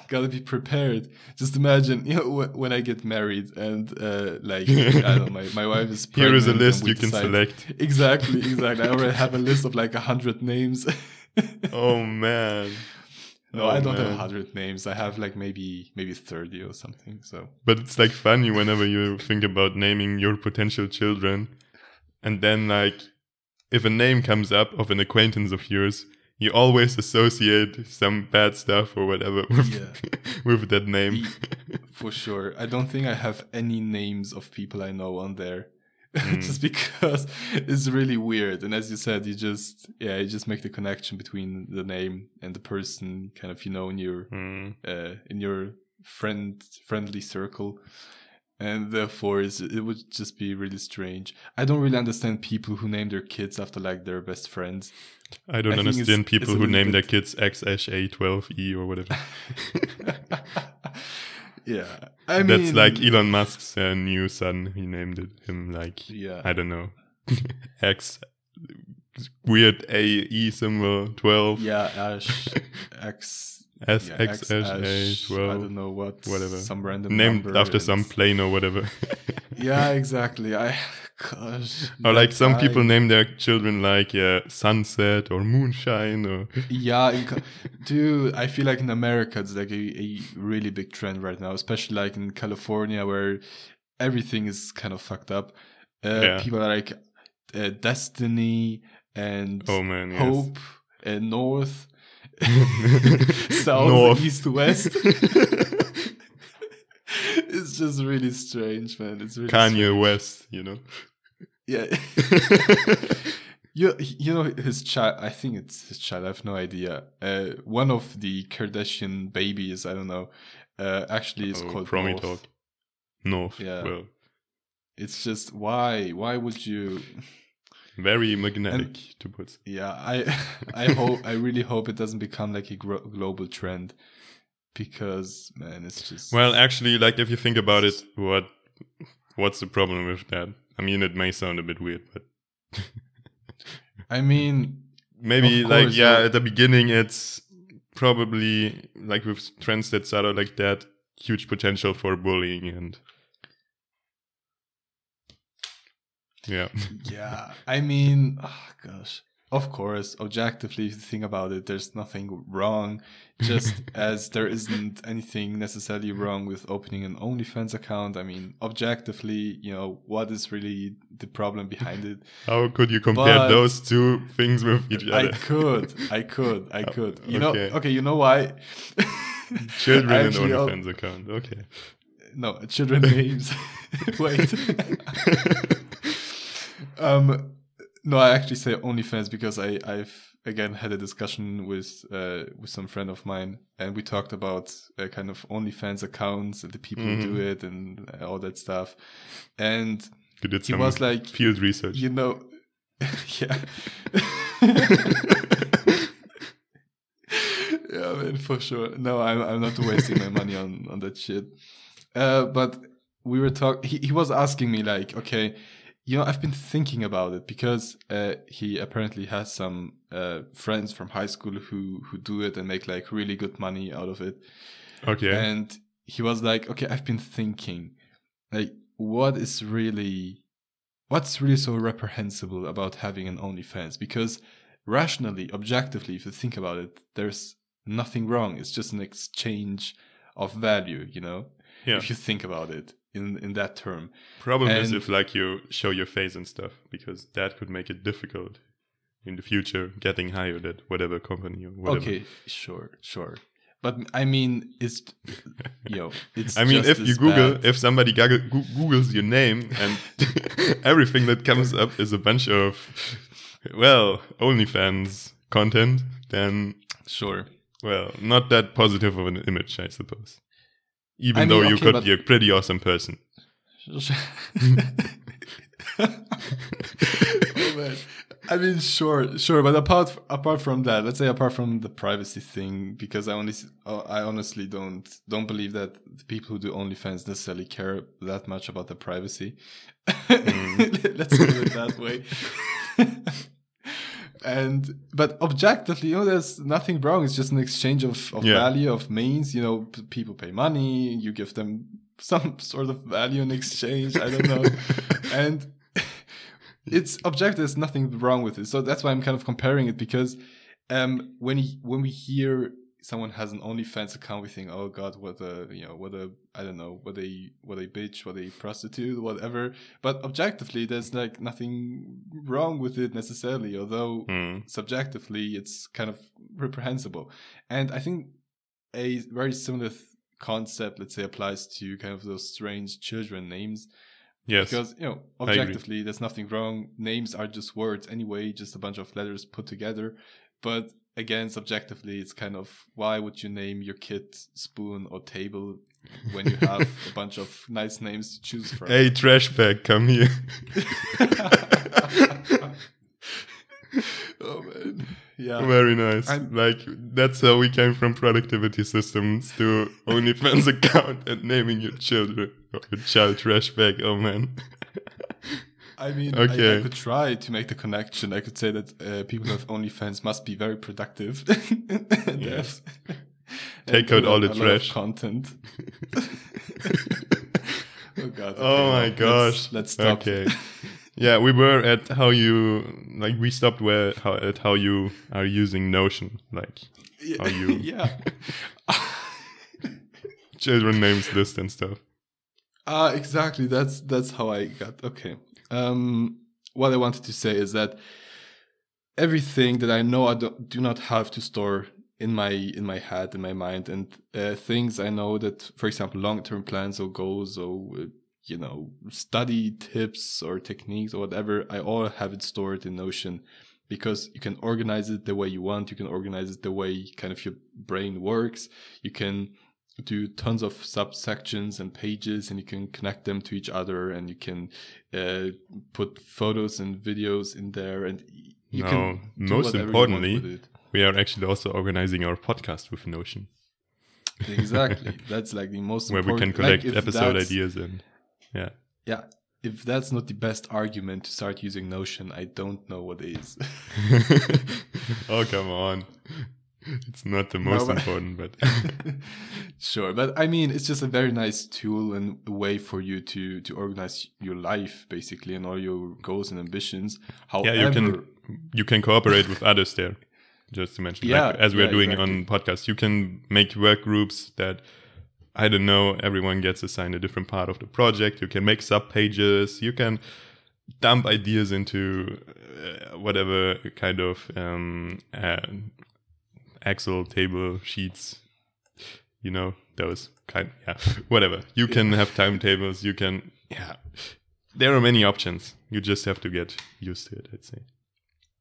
gotta be prepared just imagine you know wh- when i get married and uh like i don't know my, my wife is Here is a list you can select. exactly exactly i already have a list of like a hundred names Oh man. No Oh, i don't have hundred names. I have like maybe maybe 30 or something so. But it's like funny whenever you think about naming your potential children, and then like if a name comes up of an acquaintance of yours, you always associate some bad stuff or whatever with, Yeah. with that name. For sure. I don't think i have any names of people i know on there Mm. just because it's really weird and as you said you just yeah you just make the connection between the name and the person kind of you know in your Mm. uh, in your friend friendly circle and therefore it's, it would just be really strange i don't really understand people who name their kids after like their best friends I don't I understand it's people a who name their kids XHA12E or whatever. yeah i mean That's like Elon Musk's uh, new son. He named it him like yeah I don't know X weird A E symbol twelve. yeah ash x S yeah, X H A Ash, I don't know what whatever. some random Named number after some plane or whatever. yeah exactly i gosh. Or like some people name their children like yeah, sunset or moonshine or Yeah, in dude, I feel like in America it's like a, a really big trend right now, especially like in California where everything is kind of fucked up. Uh, Yeah. People are like uh, Destiny and oh man, yes. Hope and North, South, North. East, West. it's just really strange, man. It's really Kanye strange. West, you know. Yeah. You, you know his child. I think it's his child. I have no idea. Uh, one of the Kardashian babies. I don't know. Uh, actually, is Oh, called Promi North. North. Yeah. Well, It's just why? Why would you? Very magnetic to put. Yeah, I, I hope. I really hope it doesn't become like a gro- global trend, because man, it's just. Well, actually, like if you think about it, what what's the problem with that? I mean, it may sound a bit weird, but I mean, maybe Of like yeah, yeah. at the beginning, it's probably like with trends that started like that, huge potential for bullying and yeah, yeah. I mean, oh, gosh. Of course, objectively, if you think about it, there's nothing wrong. Just as there isn't anything necessarily wrong with opening an OnlyFans account. I mean, objectively, you know, what is really the problem behind it? how could you compare But- those two things with each other? I could, I could, I oh, could. You Okay. know, okay, you know why? Children and OnlyFans account. Okay. No, children names. Wait. Um, no, I actually say OnlyFans because I I've again had a discussion with uh with some friend of mine and we talked about uh, kind of OnlyFans accounts and the people who do it and all that stuff, and You did he was like, field research. you know, yeah. yeah, man, for sure. No, I'm I'm not wasting my money on on that shit. Uh, but we were talking. He he was asking me like, okay, you know, I've been thinking about it because uh, he apparently has some uh, friends from high school who who do it and make like really good money out of it. okay. And he was like, okay, I've been thinking, like, what is really, what's really so reprehensible about having an OnlyFans? Because rationally, objectively, if you think about it, there's nothing wrong. It's just an exchange of value, you know? Yeah. If you think about it in, in that term. Problem is if like you show your face and stuff, because that could make it difficult in the future getting hired at whatever company or whatever. Okay, sure, sure. But I mean, it's, you know, it's. I mean, if you Google, bad. if somebody Google, Googles your name and everything that comes up is a bunch of, well, OnlyFans content, then, Sure. well, not that positive of an image, I suppose. Even I though mean, you okay, could be a pretty awesome person. oh man. I mean, sure, sure, but apart apart from that, let's say apart from the privacy thing, because I only I honestly don't don't believe that the people who do OnlyFans necessarily care that much about the privacy. Mm. let's put it that way. and but objectively, you know, there's nothing wrong. It's just an exchange of, of Yeah. value of means. You know, p- people pay money. You give them some sort of value in exchange. I don't know, and it's objective. There's nothing wrong with it. So that's why I'm kind of comparing it because um, when he, when we hear someone has an OnlyFans account, we think, oh god, what a you know what a I don't know what a what a bitch, what a prostitute, whatever. But objectively, there's like nothing wrong with it necessarily. Although Hmm. subjectively, it's kind of reprehensible. And I think a very similar th- concept, let's say, applies to kind of those strange children names Yes. because you know objectively there's nothing wrong names are just words anyway just a bunch of letters put together but again subjectively it's kind of why would you name your kid spoon or table when you have a bunch of nice names to choose from Hey, trash bag, come here. oh man yeah Very nice. I'm- like that's how we came from productivity systems to OnlyFans account and naming your children your child trash bag. Oh man. I mean, I- I, could try to make the connection. I could say that uh, people who have OnlyFans must be very productive. Yes. Take out all the a lot of trash. content. oh god. oh my no, gosh. Let's, let's stop. Okay. yeah, we were at how you like we stopped where how at how you are using Notion, like how you yeah. children names list and stuff. Uh exactly. That's that's how I got. Okay. Um, what I wanted to say is that everything that I know I do not have to store in my in my head in my mind. And uh, things I know that for example long term plans or goals or uh, you know study tips or techniques or whatever I all have it stored in Notion because you can organize it the way you want. You can organize it the way kind of your brain works. You can do tons of subsections and pages and you can connect them to each other and you can uh, put photos and videos in there and you no, can most importantly, we are actually also organizing our podcast with Notion, exactly. That's like the most where we can collect like, episode ideas and yeah. yeah. If that's not the best argument to start using notion i don't know what is. Oh come on, it's not the most but- important, but sure but i mean it's just a very nice tool and a way for you to to organize your life basically and all your goals and ambitions however yeah, you can you can cooperate with others there. Just to mention, Yeah, like, as we are yeah, doing exactly. on podcasts, you can make work groups that I don't know. Everyone gets assigned a different part of the project. You can make sub pages. You can dump ideas into uh, whatever kind of um, uh, Excel table sheets. You know those kind. Yeah, whatever. You can have timetables. You can. Yeah, there are many options. You just have to get used to it. I'd say.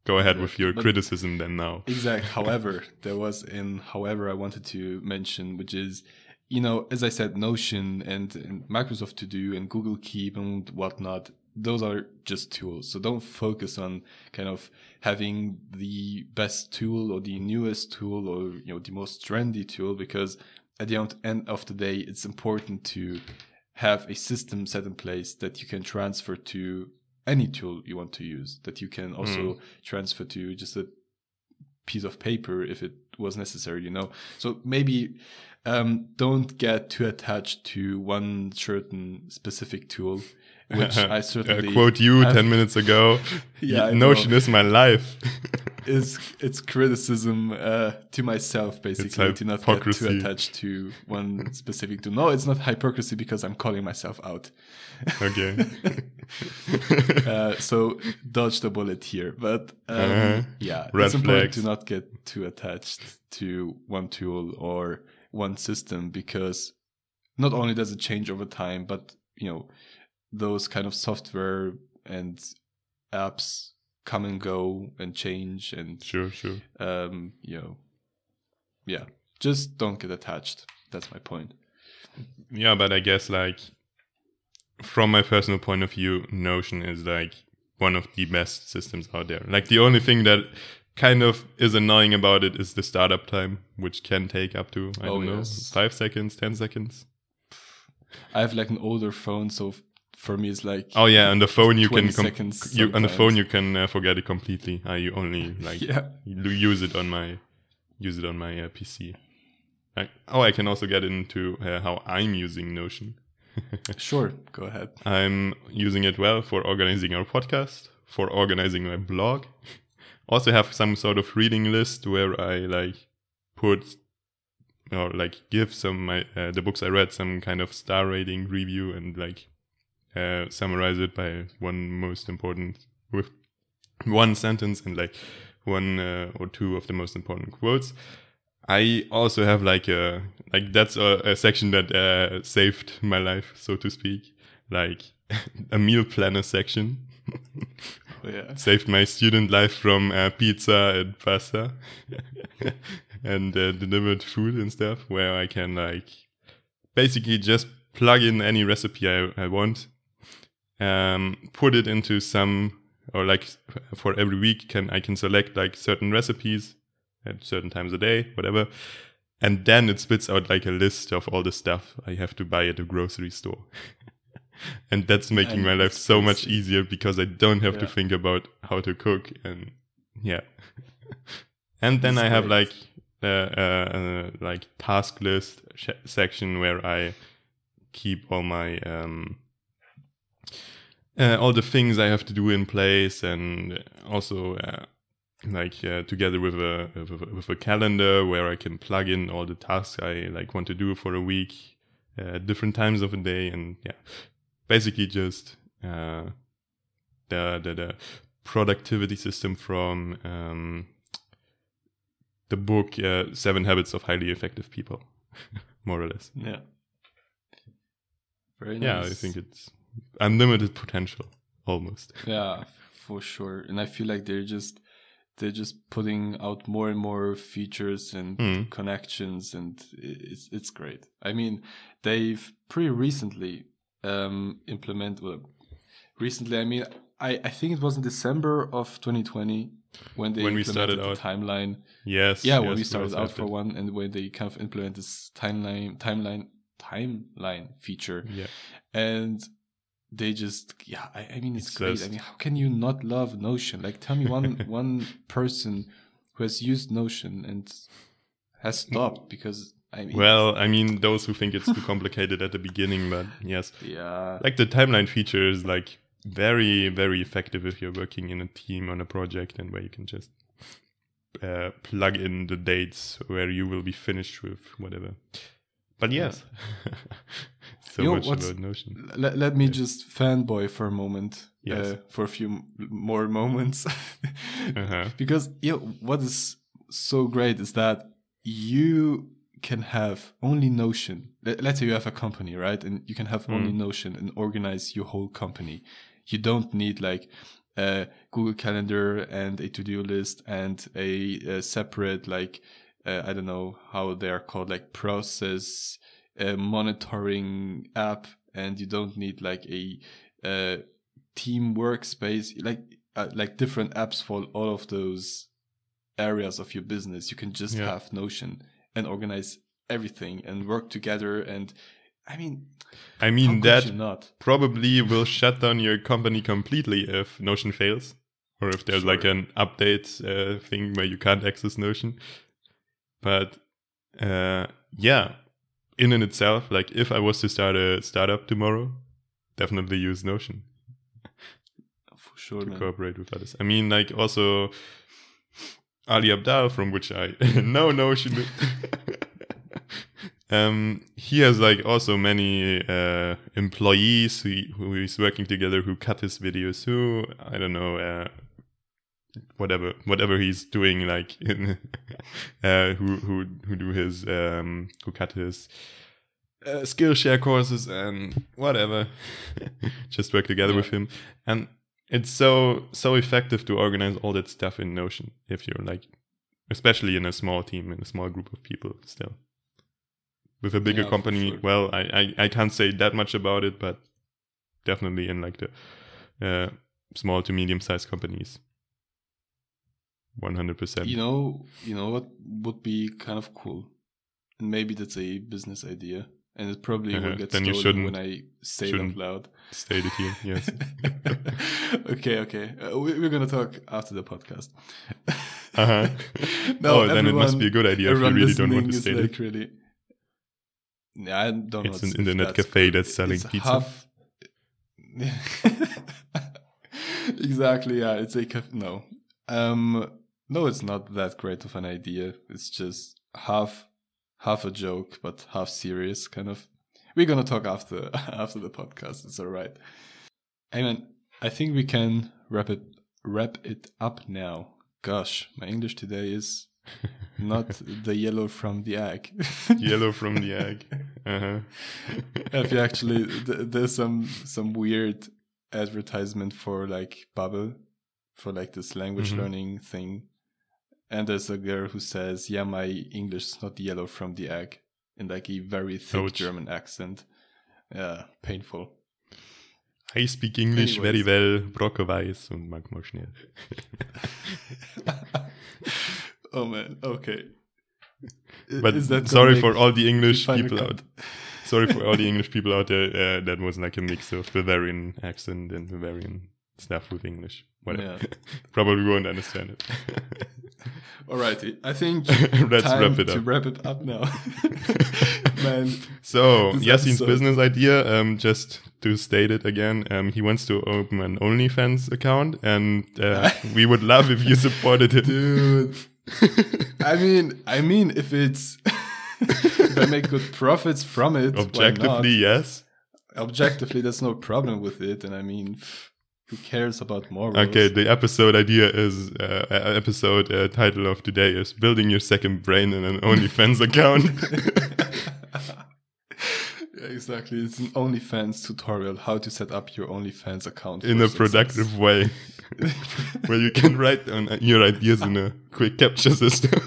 Go ahead with your But- criticism then now. Exact. However, there was in however I wanted to mention, which is, you know, as I said, Notion and, and Microsoft To Do and Google Keep and whatnot. Those are just tools. So don't focus on kind of having the best tool or the newest tool or you know the most trendy tool because at the end- of the day, it's important to have a system set in place that you can transfer to any tool you want to use. That you can also transfer to just a piece of paper if it was necessary, you know. So maybe um, don't get too attached to one certain specific tool, which I Uh, quote you have- 10 minutes ago. Yeah, I Notion know. is my life. is it's criticism uh, to myself basically to not get too attached to one specific tool. No, it's not hypocrisy because I'm calling myself out. okay. uh, so dodge the bullet here, but um, Uh-huh. yeah, Red it's important flags. to not get too attached to one tool or one system because not only does it change over time, but you know those kind of software and apps come and go and change and sure, sure. um, you know, yeah, just don't get attached. That's my point. Yeah, but I guess like from my personal point of view, Notion is like one of the best systems out there. Like the only thing that kind of is annoying about it is the startup time, which can take up to I Oh, don't know yes. five seconds, ten seconds. I have like an older phone, so for me it's like Oh yeah, on the phone you can com- you on the phone you can uh, forget it completely. I only like yeah. use it on my use it on my uh, PC. Like, oh, I can also get into uh, how I'm using Notion. Sure, go ahead. I'm using it well for organizing our podcast, for organizing my blog. Also have some sort of reading list where I like put or like give some my uh, the books I read some kind of star rating review and like uh, summarize it by one most important with one sentence and like one uh, or two of the most important quotes. I also have like a like that's a, a section that uh, saved my life, so to speak, like a meal planner section. Oh, yeah. saved my student life from uh, pizza and pasta and uh, delivered food and stuff, where I can like basically just plug in any recipe I, I want, um, put it into some or like for every week can I can select like certain recipes at certain times a day, whatever. And then it spits out like a list of all the stuff I have to buy at a grocery store. and that's making And my life so much easier because I don't have to think about how to cook and yeah. and then That's I have great. like uh, like task list sh- section where I keep all my um, uh, all the things I have to do in place, and also uh, like uh, together with a, with a with a calendar where I can plug in all the tasks I like want to do for a week, uh, different times of the day, and yeah, basically just uh, the, the the productivity system from um, the book uh, Seven Habits of Highly Effective People, more or less. Yeah. Very Yeah, nice. I think it's unlimited potential almost. Yeah, for sure. And I feel like they're just they're just putting out more and more features and Mm. connections, and it's it's great. I mean, they've pretty recently um, implement well, recently. I mean, I I think it was in December of 2020 when they When we started the out. timeline. Yes. Yeah, yes, when we started out for one, and when they kind of implemented this timeline timeline timeline feature Yeah. and they just yeah i, I mean it's, It's great. I mean how can you not love notion? Like tell me one one person who has used notion and has stopped because i mean Well, I mean, those who think it's too complicated at the beginning, but yes, yeah. Like the timeline feature is like very, very effective if you're working in a team on a project and where you can just uh, plug in the dates where you will be finished with whatever. But yes, so You know, much about Notion. let, let me just fanboy for a moment Yes. uh, for a few m- more moments. Uh-huh. because you know, what is so great is that you can have only notion. Let- let's say you have a company right? And you can have only notion and organize your whole company. You don't need like a google calendar and a to-do list and a, a separate like uh, i don't know how they are called like process uh, monitoring app and you don't need like a uh, team workspace like uh, like different apps for all of those areas of your business you can just Yeah. have notion and organize everything and work together and i mean I mean, that probably will shut down your company completely if Notion fails, or if there's like an update uh, thing where you can't access Notion. But uh, yeah, in and itself, like if I was to start a startup tomorrow, definitely use Notion for sure to man. cooperate with others. I mean, like also Ali Abdaal, from which I know Notion. um, he has like also many uh, employees who, who he's working together who cut his videos. Who I don't know, uh, whatever whatever he's doing, like in, uh, who who who do his um, who cut his. Uh, Skillshare courses and whatever, just work together Yeah. with him, and it's so so effective to organize all that stuff in Notion if you're like, especially in a small team in a small group of people. Still, with a bigger Yeah, company, sure. well, I, I I can't say that much about it, but definitely in like the uh, small to medium sized companies, one hundred percent. you know you know what would be kind of cool and maybe that's a business idea and it probably Uh-huh. will get Then stolen when i say it out loud State it here, yes. okay, okay. Uh, we, we're gonna talk after the podcast. Uh-huh. no, oh, then it must be a good idea if you really don't want to state is it. like really. Yeah, I don't know. It's an internet that's cafe good. that's selling It's pizza. half- exactly. Yeah, it's a cafe. No, um, no, it's not that great of an idea. It's just half, half a joke, but half serious, kind of. We're gonna talk after after the podcast. It's all right. I mean, I think we can wrap it wrap it up now. Gosh, my English today is not the yellow from the egg. Yellow from the egg. Uh-huh. if you actually, th- there's some some weird advertisement for like Babbel, for like this language Mhm. learning thing, and there's a girl who says, "Yeah, my English is not yellow from the egg," in like a very thick Ouch. German accent. Yeah, painful. I speak English very Anyways. well, Brocke weiß und manchmal schnell. oh man, okay. But is that sorry for all the English people out. Sorry for all the English people out there. Uh, that was like a mix of Bavarian accent and Bavarian stuff with English. Whatever. Yeah. Probably won't understand it. Alrighty, I think Let's time wrap it to up. wrap it up now. Man, So, Yasin's episode- business idea, um, just to state it again, um, he wants to open an OnlyFans account, and uh, we would love if you supported it, dude. I mean, I mean, if it's if I make good profits from it, Objectively, yes. Objectively, there's no problem with it, and I mean, who cares about morals? Okay, the episode idea is uh, episode uh, title of today is building your second brain in an OnlyFans account. yeah, exactly. It's an OnlyFans tutorial how to set up your OnlyFans account in a productive way, where you can write on your ideas in a quick capture system.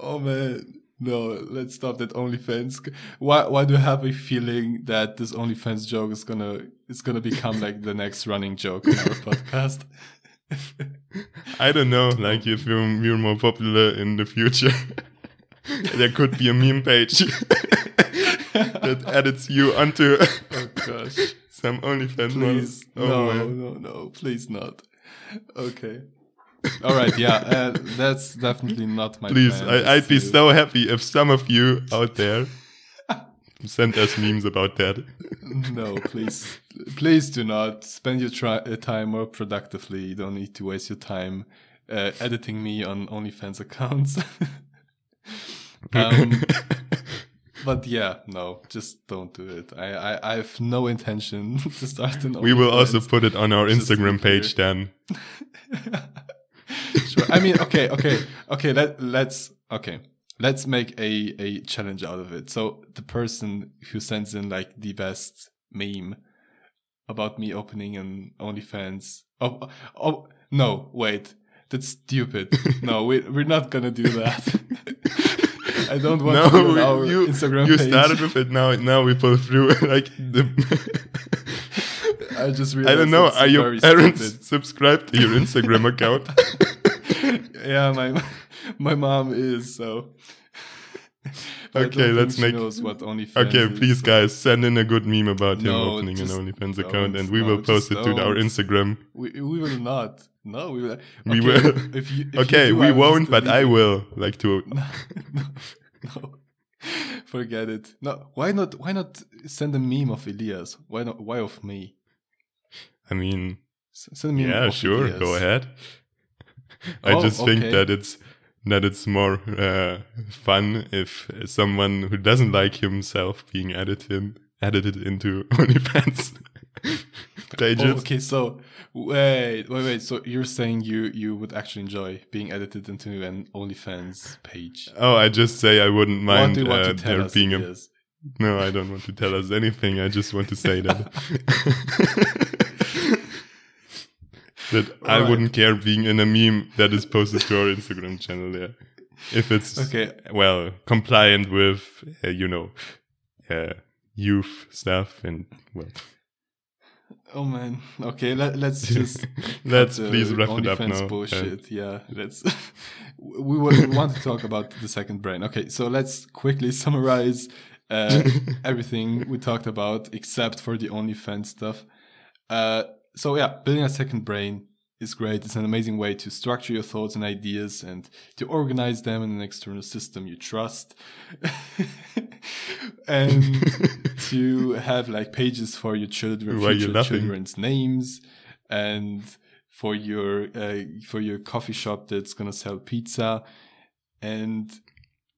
oh man. No, let's stop that OnlyFans. Why? Why do I have a feeling that this OnlyFans joke is gonna is gonna become like the next running joke in our podcast? I don't know. Like if you're, you're more popular in the future, there could be a meme page that edits you onto oh gosh some OnlyFans. Please, oh, no, man. no, no, please not. Okay. All right, yeah, uh, that's definitely not my. Please, I, would be so happy if some of you out there send us memes about that. no, please, please do not spend your uh, time more productively. You don't need to waste your time uh, editing me on OnlyFans accounts. um, but yeah, no, just don't do it. I, I, I have no intention to start an. We will also put it on our Instagram page then sure. I mean, okay, okay, okay. Let let's okay. Let's make a a challenge out of it. So the person who sends in like the best meme about me opening an OnlyFans. Oh, oh no! Wait, that's stupid. no, we we're not gonna do that. I don't want no, to our you, Instagram you page. started with it now. Now we pull through like the. I just I don't know. Are your parents stupid. subscribed to your Instagram account? yeah, my my mom is so. okay, let's make. okay, please, is, guys, send in a good meme about no, him opening an OnlyFans account, and we no, will post it don't. to our Instagram. We we will not. No, we will. Okay, we will. If you, if okay, do, we won't, but I will. Like to. no, no, forget it. No, why not? Why not send a meme of Elias? Why not? Why of me? I mean, send me yeah, sure, Elias. go ahead. I oh, just think okay. that it's that it's more uh, fun if someone who doesn't like himself being edited edited into OnlyFans pages. Oh, okay, so wait, wait, wait. So you're saying you you would actually enjoy being edited into an OnlyFans page? Oh, I just say I wouldn't mind uh, there being a. No, I don't want to tell us anything. I just want to say that. That All I right. wouldn't care being in a meme that is posted to our Instagram channel. Yeah, if it's okay, well, compliant with uh, you know, uh, youth stuff and well. Oh man. Okay, let, let's just let's please wrap it up now. Bullshit. Yeah, let's. we want to talk about the second brain. Okay, so let's quickly summarize uh, everything we talked about, except for the OnlyFans stuff. Uh, so yeah, building a second brain is great. It's an amazing way to structure your thoughts and ideas and to organize them in an external system you trust. and to have like pages for your children, Why future children's names and for your uh, for your coffee shop that's gonna sell pizza. And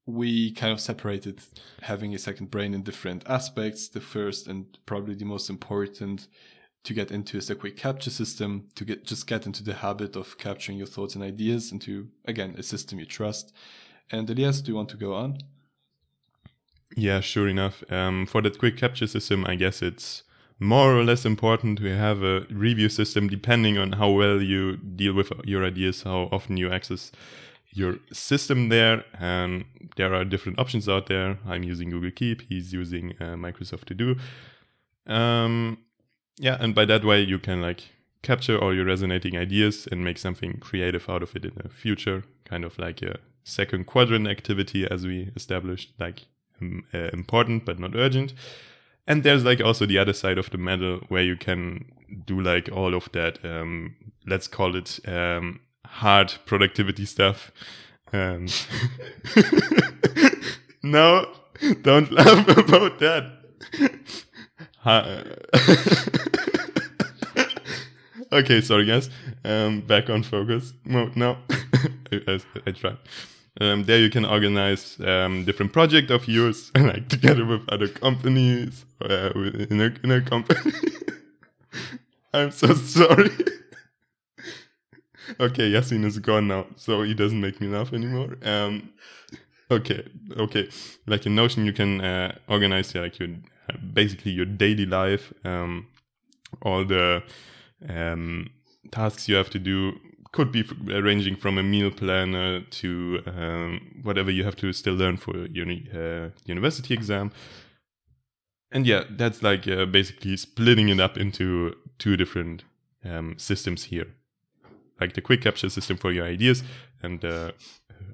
we kind of separated having a second brain in different aspects. The first and probably the most important to get into is a quick capture system to get just get into the habit of capturing your thoughts and ideas into again a system you trust. And Elias, do you want to go on? Yeah, sure enough. Um, for that quick capture system, I guess it's more or less important to have a review system depending on how well you deal with your ideas, how often you access your system there. And there are different options out there. I'm using Google Keep, he's using uh, Microsoft To Do. Um, yeah, and by that way, you can like capture all your resonating ideas and make something creative out of it in the future, kind of like a second quadrant activity as we established, like uh, important but not urgent. And there's like also the other side of the medal where you can do like all of that, um, let's call it um, hard productivity stuff. Um, no, don't laugh about that. Okay, sorry guys. Um, back on focus mode now. I, I, try. Um, there you can organize um, different project of yours, like together with other companies uh, in a in a company. I'm so sorry. okay, Yasin is gone now, so he doesn't make me laugh anymore. Um, okay, okay. Like in Notion, you can uh, organize yeah, like your basically your daily life, um, all the um, tasks you have to do. Could be ranging from a meal planner to um, whatever you have to still learn for your uh, university exam. And yeah, that's like uh, basically splitting it up into two different um, systems here, like the quick capture system for your ideas and uh,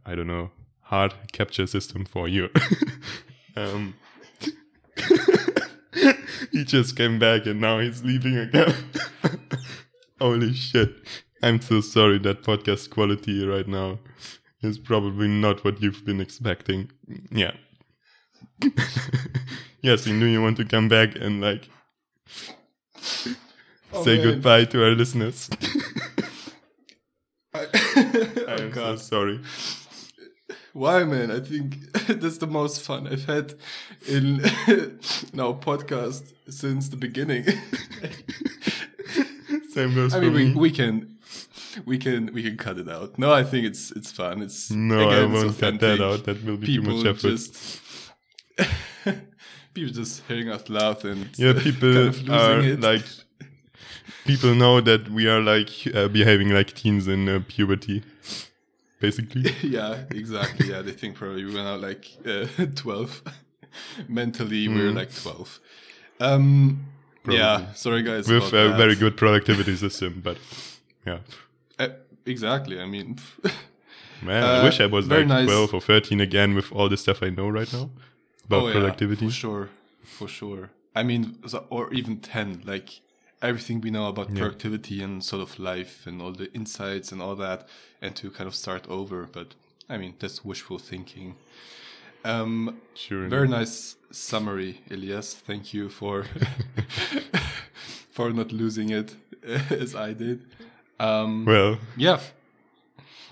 I don't know hard capture system for you. um, he just came back and now he's leaving again. Holy shit. I'm so sorry that podcast quality right now is probably not what you've been expecting. Yeah. yes, you knew you want to come back and like Oh, say man. goodbye to our listeners. I, I oh am so sorry. Why, man? I think that's the most fun I've had in in our podcast since the beginning. Same goes I for mean, we, we can, we can, we can cut it out. No, I think it's it's fun. It's no, I again, it's won't cut that out. That will be too much effort. just, people just hearing us laugh and yeah, people kind of losing are it. like, people know that we are like uh, behaving like teens in uh, puberty, basically. yeah, exactly. Yeah, they think probably we're now like uh, twelve. Mentally, we're Mm. like twelve. Um, yeah, sorry guys. With a very good productivity system, but yeah. Uh, exactly. I mean, Man, I Uh, wish I was very like nice. 12 or 13 again with all the stuff I know right now about oh, yeah, productivity. for sure, for sure. I mean, so, or even ten. Like everything we know about Yeah. productivity and sort of life and all the insights and all that, and to kind of start over. But I mean, that's wishful thinking. Um, Sure. Very nice summary, Elias. Thank you for for not losing it as I did. Um, Well, yeah,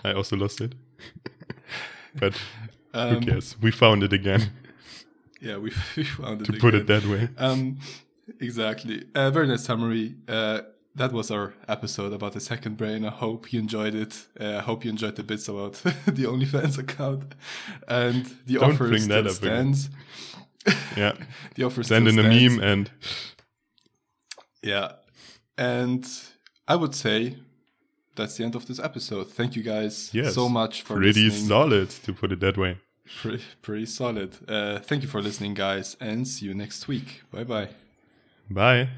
I also lost it. but who um, cares? We found it again, yeah, we, we found it. to put it that way. Um, exactly. Uh, very nice summary. Uh, that was our episode about the second brain. I hope you enjoyed it. Uh, I hope you enjoyed the bits about the OnlyFans account and the Don't offer bring still that up again. stands. Yeah. The offer Send in a meme and Yeah. And I would say that's the end of this episode. Thank you guys Yes, so much for pretty listening. solid, to put it that way. Pretty, pretty solid. Uh, thank you for listening, guys, and see you next week. Bye bye. Bye.